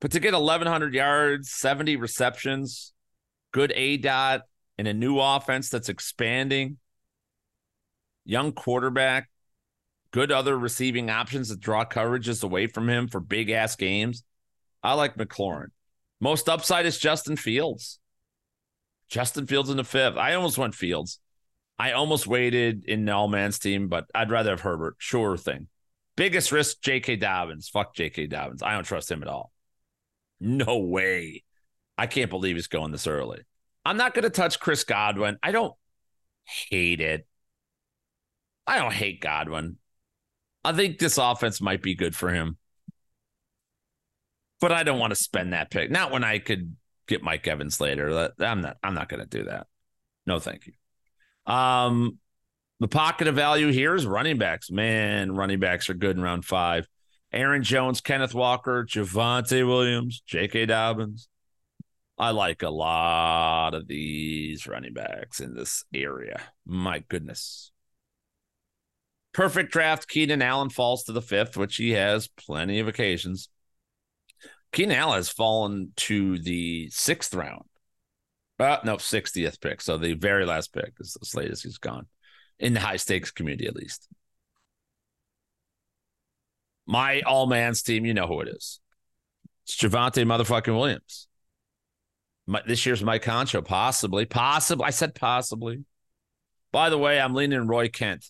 S2: But to get 1,100 yards, 70 receptions, good A dot in a new offense that's expanding, young quarterback, good other receiving options that draw coverages away from him for big ass games. I like McLaurin. Most upside is Justin Fields. Justin Fields in the fifth. I almost went Fields. I almost waited in all man's team, but I'd rather have Herbert. Sure thing. Biggest risk, J.K. Dobbins. Fuck J.K. Dobbins. I don't trust him at all. No way. I can't believe he's going this early. I'm not going to touch Chris Godwin. I don't hate it. I don't hate Godwin. I think this offense might be good for him. But I don't want to spend that pick. Not when I could get Mike Evans later. I'm not I'm not going to do that. No, thank you. Um, the pocket of value here is running backs. Man, running backs are good in round five. Aaron Jones, Kenneth Walker, Javonte Williams, J.K. Dobbins. I like a lot of these running backs in this area. My goodness. Perfect draft. Keenan Allen falls to the fifth, which he has plenty of occasions. Keenan Allen has fallen to the sixth round. Uh, no, 60th pick. So the very last pick is the latest he's gone in the high stakes community, at least. My all man's team, you know who it is. It's Javonte motherfucking Williams. My, this year's Mike Concho, possibly, possibly. I said possibly. By the way, I'm leaning Roy Kent.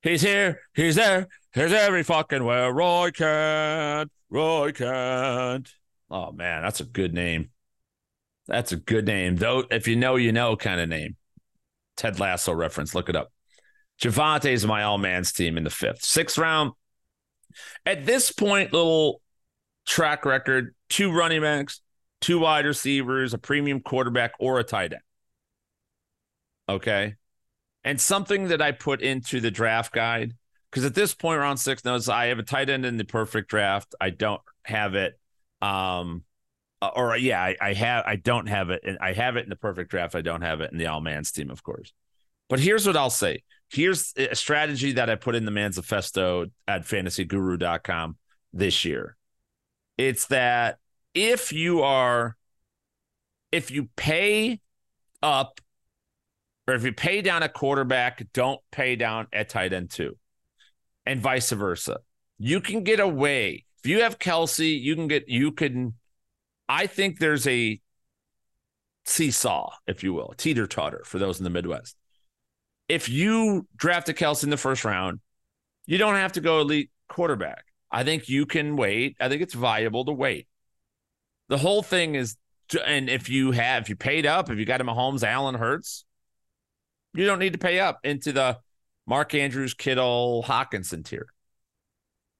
S2: He's here, he's there, he's every fucking where. Roy Kent, Roy Kent. Oh man, that's a good name. That's a good name. Though, if you know, you know kind of name. Ted Lasso reference. Look it up. Javonte is my all man's team in the fifth. Sixth round. At this point, little track record two running backs, two wide receivers, a premium quarterback, or a tight end. Okay. And something that I put into the draft guide, because at this point, round six knows I have a tight end in the perfect draft. I don't have it. Um, Uh, or uh, yeah, I, I have I don't have it, and I have it in the perfect draft. I don't have it in the all man's team, of course. But here's what I'll say. Here's a strategy that I put in the manifesto at fantasyguru.com this year. It's that if you are if you pay up or if you pay down a quarterback, don't pay down a tight end too. And vice versa. You can get away. If you have Kelce. you can get you can I think there's a seesaw, if you will, teeter totter for those in the Midwest. If you draft a Kelce in the first round, you don't have to go elite quarterback. I think you can wait. I think it's viable to wait. The whole thing is, and if you have, if you paid up, if you got a Mahomes, Allen, Hurts, you don't need to pay up into the Mark Andrews, Kittle, Hockenson tier.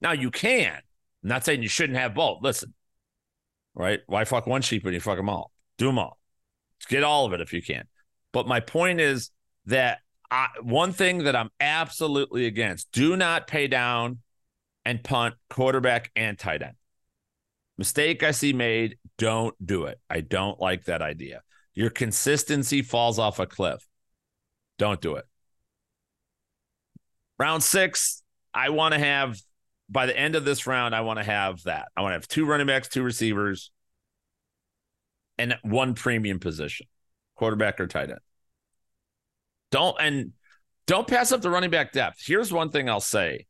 S2: Now you can. I'm not saying you shouldn't have both. Listen, right? Why fuck one sheep when you fuck them all? Do them all. Get all of it if you can. But my point is that I, one thing that I'm absolutely against: do not pay down and punt quarterback and tight end. Mistake I see made. Don't do it. I don't like that idea. Your consistency falls off a cliff. Don't do it. Round six, I want to have by the end of this round, I want to have that. I want to have two running backs, two receivers, and one premium position, quarterback or tight end. Don't and don't pass up the running back depth. Here's one thing I'll say.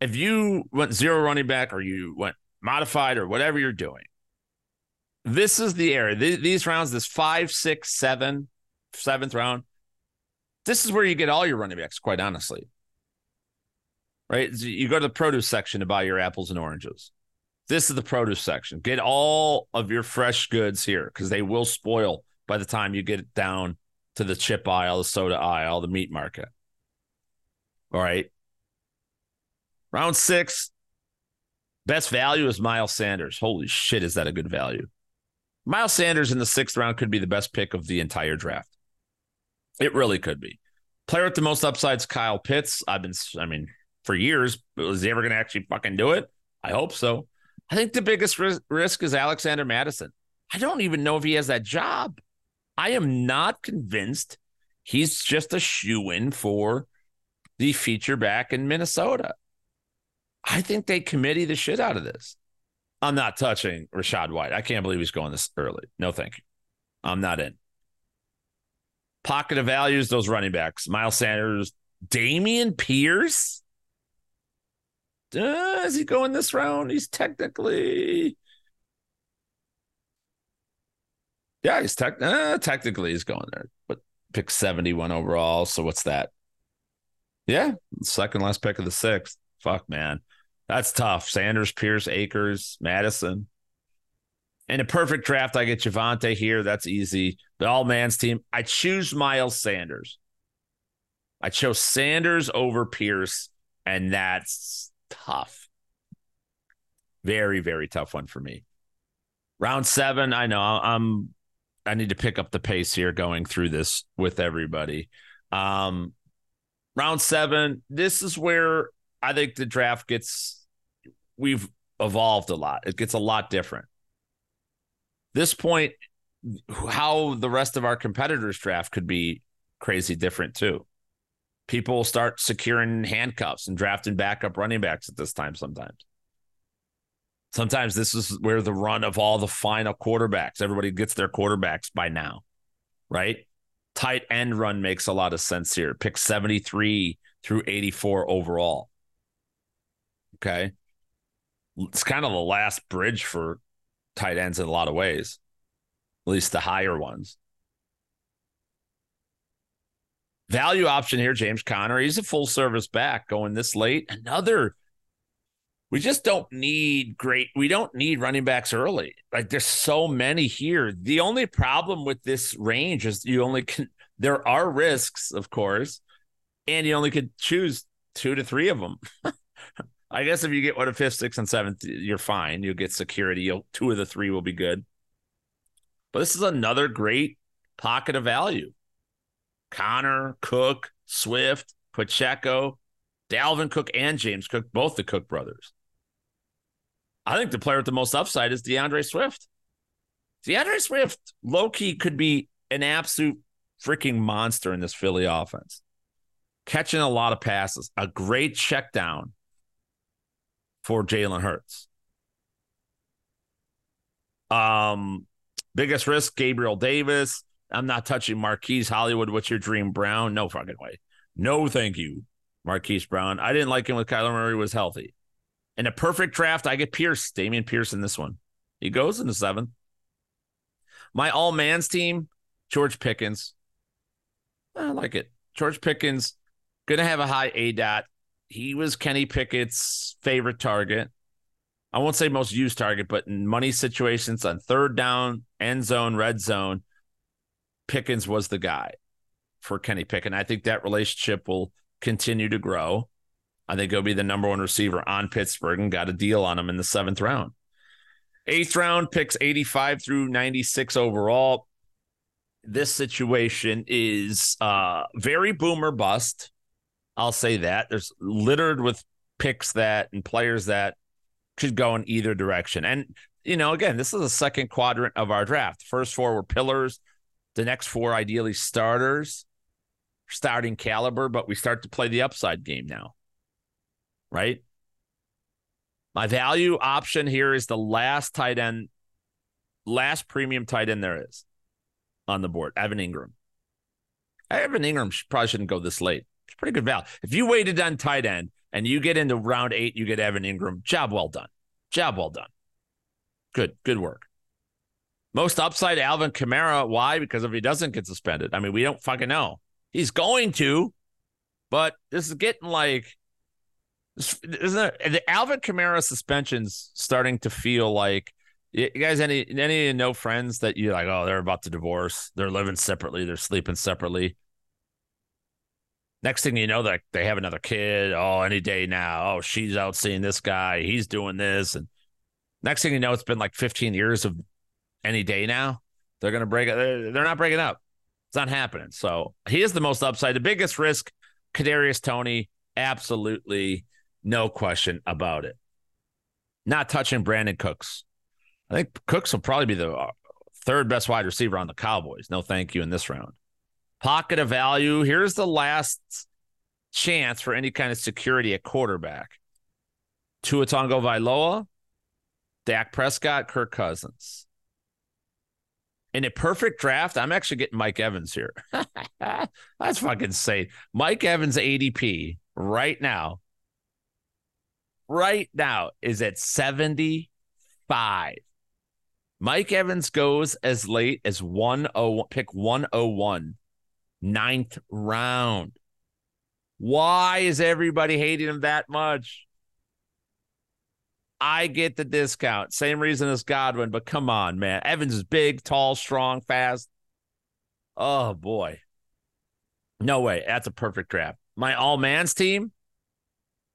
S2: If you went zero running back or you went modified or whatever you're doing, this is the area. These rounds, this five, six, seven, seventh round, this is where you get all your running backs, quite honestly right? You go to the produce section to buy your apples and oranges. This is the produce section. Get all of your fresh goods here because they will spoil by the time you get down to the chip aisle, the soda aisle, the meat market. All right. Round six, best value is Miles Sanders. Holy shit, is that a good value? Miles Sanders in the sixth round could be the best pick of the entire draft. It really could be. Player with the most upsides, Kyle Pitts. I've been, I mean, for years. Was he ever going to actually fucking do it? I hope so. I think the biggest risk is Alexander Mattison. I don't even know if he has that job. I am not convinced he's just a shoe in for the feature back in Minnesota. I think they committee the shit out of this. I'm not touching Rachaad White. I can't believe he's going this early. No, thank you. I'm not in. Pocket of values, those running backs. Miles Sanders, Dameon Pierce. Does he go in this round? He's technically. Yeah, he's tech, uh, technically he's going there, but pick 71 overall. So what's that? Yeah, second last pick of the sixth. Fuck, man. That's tough. Sanders, Pierce, Akers, Mattison. In a perfect draft, I get Javonte here. That's easy. The all man's team. I choose Miles Sanders. I chose Sanders over Pierce, and that's tough. Very, very tough one for me. Round seven, I know I'm I need to pick up the pace here going through this with everybody. Um round seven, this is where I think the draft gets we've evolved a lot. It gets a lot different. This point, how the rest of our competitors draft could be crazy different too people start securing handcuffs and drafting backup running backs at this time sometimes. Sometimes this is where the run of all the final quarterbacks, everybody gets their quarterbacks by now, right? Tight end run makes a lot of sense here. Pick 73 through 84 overall. Okay. It's kind of the last bridge for tight ends in a lot of ways. at least the higher ones. Value option here, James Conner. He's a full service back going this late. Another, we just don't need great, we don't need running backs early. Like there's so many here. The only problem with this range is you only can, there are risks, of course, and you only could choose two to three of them. I guess if you get one of fifth, sixth, and seventh, you're fine. You'll get security. You'll, two of the three will be good. But this is another great pocket of value. Conner, Cook, Swift, Pacheco, Dalvin Cook, and James Cook, both the Cook brothers. I think the player with the most upside is D'Andre Swift. D'Andre Swift, low key, could be an absolute freaking monster in this Philly offense. Catching a lot of passes, a great check down for Jalen Hurts. Um, biggest risk, Gabriel Davis. I'm not touching Marquise Hollywood. What's your dream, Brown? No fucking way. No, thank you, Marquise Brown. I didn't like him when Kyler Murray was healthy. In a perfect draft, I get Pierce, Dameon Pierce in this one. He goes in the seventh. My all man's team, George Pickens. I like it. George Pickens, gonna have a high A dot. He was Kenny Pickett's favorite target. I won't say most used target, but in money situations on third down, end zone, red zone, Pickens was the guy for Kenny Pickett. I think that relationship will continue to grow. I think he'll be the number one receiver on Pittsburgh and got a deal on him in the seventh round. Eighth round picks 85 through 96 overall. This situation is uh, very boomer bust. I'll say that. There's littered with picks that and players that could go in either direction. And, you know, again, this is the second quadrant of our draft. First four were pillars, the next four ideally starters, starting caliber, but we start to play the upside game now. Right? My value option here is the last tight end, last premium tight end there is on the board, Evan Engram. Evan Engram probably shouldn't go this late. It's pretty good value. If you waited on tight end and you get into round eight, you get Evan Engram. Job well done. Job well done. Good, good work. Most upside, Alvin Kamara. Why? Because if he doesn't get suspended, I mean, we don't fucking know. He's going to, but this is getting like, isn't? The Alvin Kamara suspension's starting to feel like. You guys, any any no friends that you like? Oh, they're about to divorce. They're living separately. They're sleeping separately. Next thing you know, like they have another kid. Oh, any day now. Oh, she's out seeing this guy. He's doing this, and next thing you know, it's been like 15 years of any day now. They're going to break. They're, they're not breaking up. It's not happening. So he is the most upside. The biggest risk, Kadarius Toney, absolutely no question about it. Not touching Brandin Cooks. I think Cooks will probably be the uh, third best wide receiver on the Cowboys. No, thank you in this round. Pocket of value. Here's the last chance for any kind of security at quarterback. Tua Tagovailoa, Dak Prescott, Kirk Cousins in a perfect draft, I'm actually getting Mike Evans here. That's fucking safe. Mike Evans ADP right now, right now is at 75. Mike Evans goes as late as 101, pick 101, ninth round. Why is everybody hating him that much? I get the discount. Same reason as Godwin, but come on, man. Evans is big, tall, strong, fast. Oh boy. No way. That's a perfect draft. My all man's team,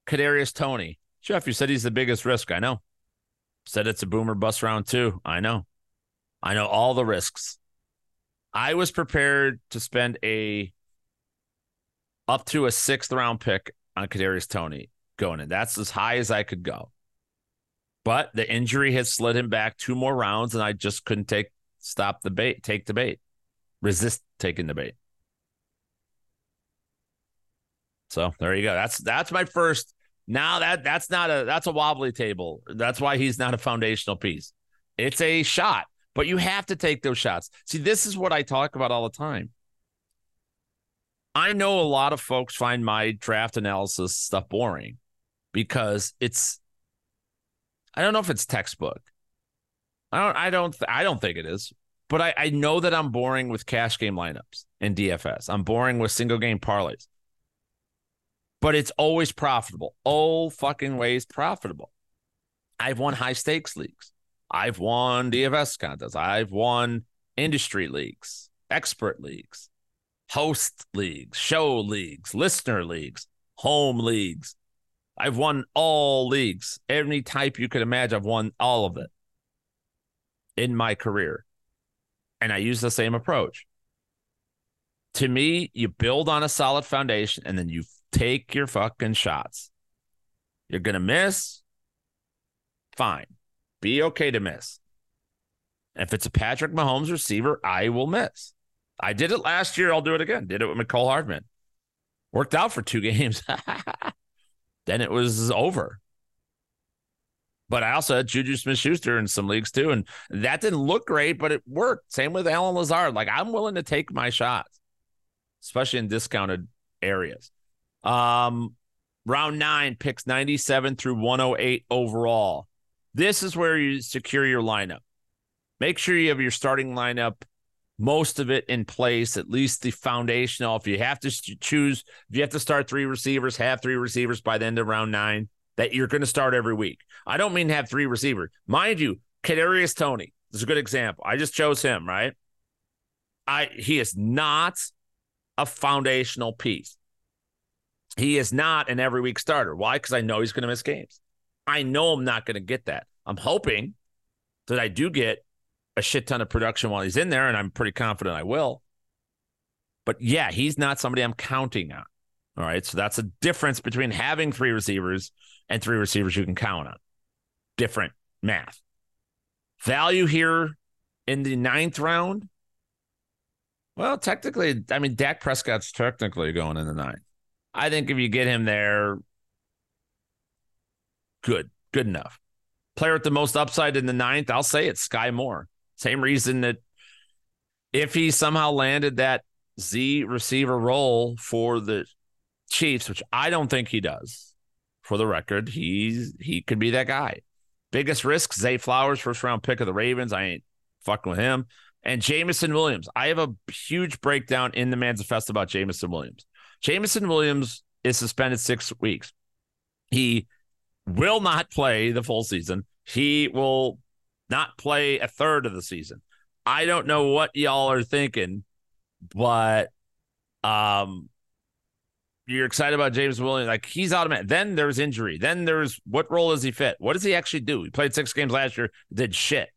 S2: Kadarius Toney. Jeff, you said he's the biggest risk. I know. Said it's a boomer bust round two. I know. I know all the risks. I was prepared to spend a up to a sixth round pick on Kadarius Toney going in. That's as high as I could go. But the injury has slid him back two more rounds, and I just couldn't take stop the bait, take the bait, resist taking the bait. So there you go. That's that's my first. Now that that's not a that's a wobbly table. That's why he's not a foundational piece. It's a shot, but you have to take those shots. See, this is what I talk about all the time. I know a lot of folks find my draft analysis stuff boring because it's I don't know if it's textbook. I don't. I don't. I don't think it is. But I, I know that I'm boring with cash game lineups and DFS. I'm boring with single game parlays. But it's always profitable. All fucking ways profitable. I've won high stakes leagues. I've won DFS contests. I've won industry leagues, expert leagues, host leagues, show leagues, listener leagues, home leagues. I've won all leagues, any type you could imagine. I've won all of it in my career. And I use the same approach. To me, you build on a solid foundation and then you take your fucking shots. You're going to miss. Fine. Be okay to miss. If it's a Patrick Mahomes receiver, I will miss. I did it last year. I'll do it again. Did it with Mecole Hardman. Worked out for two games. Then it was over. But I also had Juju Smith Schuster in some leagues too. And that didn't look great, but it worked. Same with Allen Lazard. Like I'm willing to take my shots, especially in discounted areas. Um, round nine picks 97 through 108 overall. This is where you secure your lineup. Make sure you have your starting lineup, most of it in place, at least the foundational. If you have to choose, if you have to start three receivers, have three receivers by the end of round nine that you're going to start every week. I don't mean have three receivers. Mind you, Kadarius Toney is a good example. I just chose him, right? I he is not a foundational piece. He is not an every week starter. Why? Because I know he's going to miss games. I know I'm not going to get that. I'm hoping that I do get a shit ton of production while he's in there, and I'm pretty confident I will. But yeah, he's not somebody I'm counting on. All right. So that's a difference between having three receivers and three receivers you can count on. Different math. Value here in the ninth round. Well, technically, I mean, Dak Prescott's technically going in the ninth. I think if you get him there, good, good enough. Player with the most upside in the ninth, I'll say it's Sky Moore. Same reason that if he somehow landed that Z receiver role for the Chiefs, which I don't think he does, for the record, he's he could be that guy. Biggest risk, Zay Flowers, first round pick of the Ravens. I ain't fucking with him. And Jameson Williams. I have a huge breakdown in the Manifest about Jameson Williams. Jameson Williams is suspended six weeks. He will not play the full season. He will not play a third of the season. I don't know what y'all are thinking, but um you're excited about James Williams. Like he's automatic. Then there's injury. Then there's what role does he fit? What does he actually do? He played six games last year, did shit.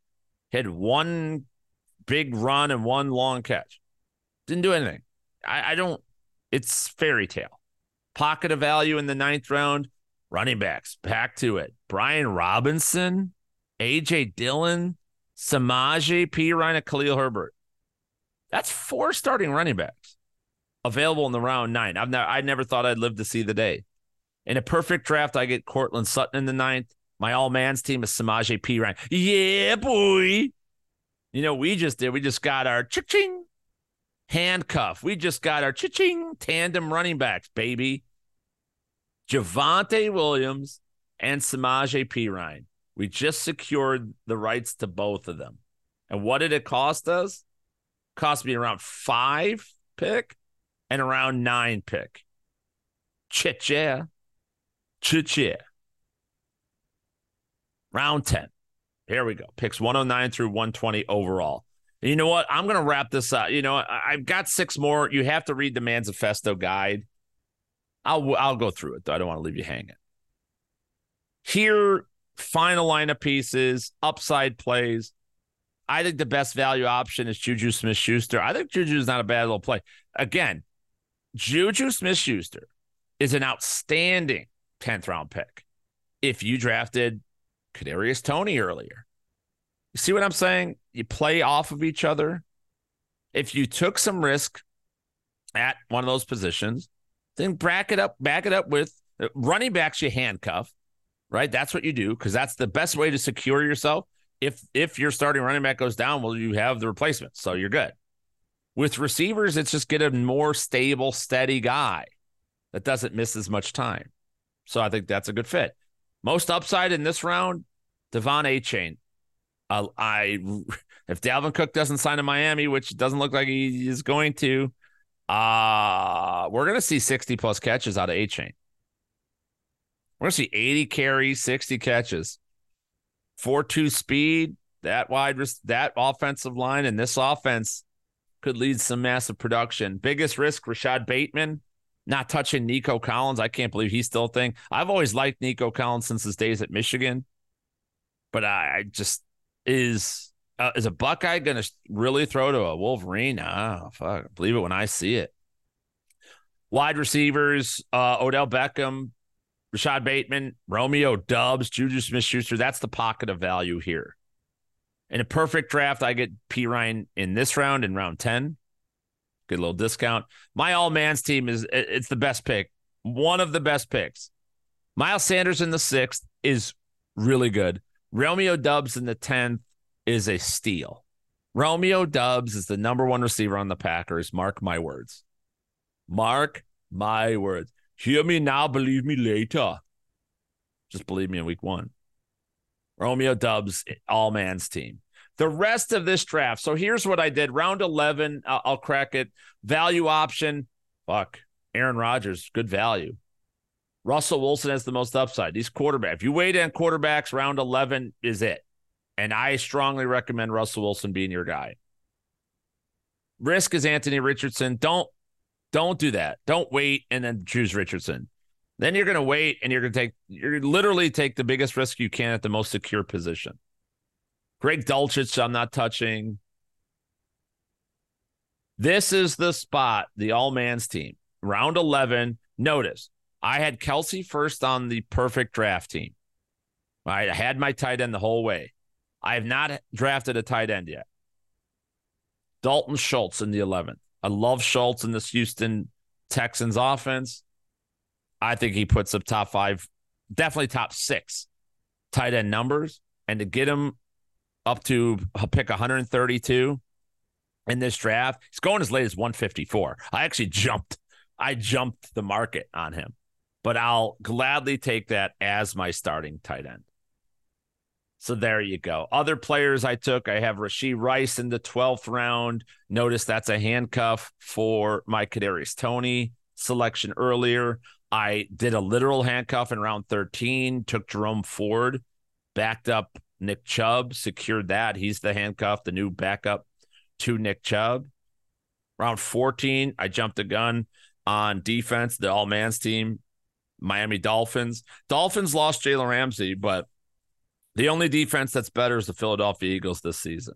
S2: Had one big run and one long catch. Didn't do anything. I, I don't, it's fairy tale. Pocket of value in the ninth round. Running backs, back to it. Brian Robinson, AJ Dillon, Samaje Perine, Khalil Herbert. That's four starting running backs available in the round nine. I've never, I never thought I'd live to see the day. In a perfect draft, I get Courtland Sutton in the ninth. My all man's team is Samaje Perine. Yeah, boy. You know, we just did. We just got our ching handcuff. We just got our ching tandem running backs, baby. Javonte Williams and Samaje Perine. We just secured the rights to both of them. And what did it cost us? Cost me around five pick and around nine pick. Chit yeah. Chit yeah. Round 10. Here we go. Picks 109 through 120 overall. And you know what? I'm going to wrap this up. You know, I've got six more. You have to read the Manifesto guide. I'll I'll go through it though. I don't want to leave you hanging. Here, final lineup pieces, upside plays. I think the best value option is Juju Smith Schuster. I think Juju is not a bad little play. Again, Juju Smith Schuster is an outstanding 10th round pick. If you drafted Kadarius Toney earlier, you see what I'm saying? You play off of each other. If you took some risk at one of those positions, then back it up, back it up with uh, running backs you handcuff, right? That's what you do because that's the best way to secure yourself. If if your starting running back goes down, well, you have the replacement, so you're good. With receivers, it's just get a more stable, steady guy that doesn't miss as much time. So I think that's a good fit. Most upside in this round, De'Von Achane. Uh, I If Dalvin Cook doesn't sign in Miami, which doesn't look like he is going to, uh, we're going to see 60 plus catches out of Achane. We're to see 80 carries, 60 catches, 4 2 speed. That wide, that offensive line and this offense could lead some massive production. Biggest risk, Rashod Bateman not touching Nico Collins. I can't believe he's still a thing. I've always liked Nico Collins since his days at Michigan, but I, I just is uh, is a Buckeye going to really throw to a Wolverine? Ah, fuck, believe it when I see it. Wide receivers, uh, Odell Beckham, Rashod Bateman, Romeo Doubs, Juju Smith Schuster. That's the pocket of value here. In a perfect draft, I get P. Ryan in this round in round 10. Good little discount. My all man's team is it's the best pick. One of the best picks. Miles Sanders in the sixth is really good. Romeo Doubs in the 10th is a steal. Romeo Doubs is the number one receiver on the Packers. Mark my words. Mark my words. Hear me now, believe me later. Just believe me in week one. Romeo Doubs, all man's team. The rest of this draft. So here's what I did. Round 11, I'll, I'll crack it. Value option. Fuck. Aaron Rodgers, good value. Russell Wilson has the most upside. These quarterback. If you wait on quarterbacks, round 11 is it. And I strongly recommend Russell Wilson being your guy. Risk is Anthony Richardson. Don't don't do that. Don't wait and then choose Richardson. Then you're going to wait and you're going to take you're literally take the biggest risk you can at the most secure position. Greg Dulcich, I'm not touching. This is the spot, the all man's team. Round 11. Notice I had Kelce first on the perfect draft team. I had my tight end the whole way. I have not drafted a tight end yet. Dalton Schultz in the 11th. I love Schultz in this Houston Texans offense. I think he puts up top five, definitely top six tight end numbers. And to get him up to pick 132 in this draft. He's going as late as 154. I actually jumped. I jumped the market on him, but I'll gladly take that as my starting tight end. So there you go. Other players I took, I have Rashee Rice in the 12th round. Notice that's a handcuff for my Kadarius Toney selection earlier. I did a literal handcuff in round 13, took Jerome Ford, backed up Nick Chubb secured that. He's the handcuff, the new backup to Nick Chubb. Round 14, I jumped the gun on defense, the all man's team, Miami Dolphins. Dolphins lost Jalen Ramsey, but the only defense that's better is the Philadelphia Eagles this season.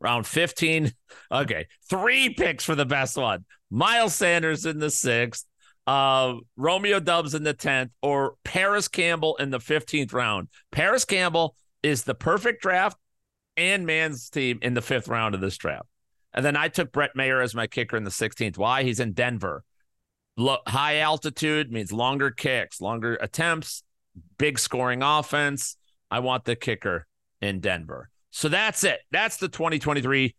S2: Round 15, okay, three picks for the best one. Miles Sanders in the sixth, uh, Romeo Doubs in the 10th or Parris Campbell in the 15th round. Parris Campbell is the perfect draft and man's team in the fifth round of this draft. And then I took Brett Maher as my kicker in the 16th. Why? He's in Denver. Look, high altitude means longer kicks, longer attempts, big scoring offense. I want the kicker in Denver. So that's it. That's the 2023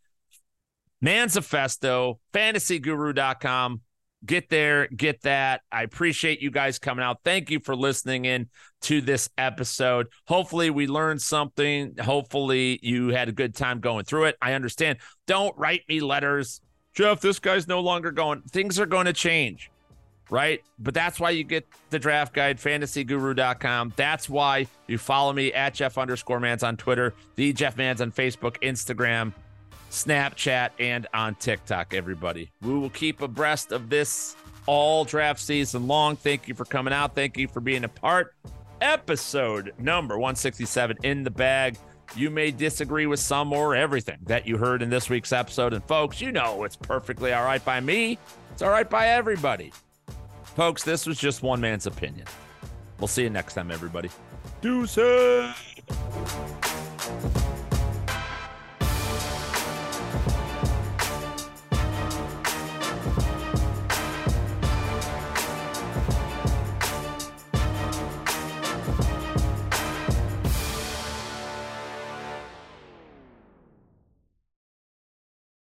S2: Mansifesto, fantasyguru.com get there, get that. I appreciate you guys coming out. Thank you for listening in to this episode. Hopefully, we learned something. Hopefully, you had a good time going through it. I understand. Don't write me letters. Jeff, this guy's no longer going. Things are going to change, right? But that's why you get the draft guide, fantasyguru.com. That's why you follow me at Jeff underscore Mans on Twitter, the Jeff Mans on Facebook, Instagram. Snapchat, and on TikTok, everybody. We will keep abreast of this all draft season long. Thank you for coming out. Thank you for being a part. Episode number 167 in the bag. You may disagree with some or everything that you heard in this week's episode. And folks, you know it's perfectly all right by me. It's all right by everybody. Folks, this was just one man's opinion. We'll see you next time, everybody. Deuces.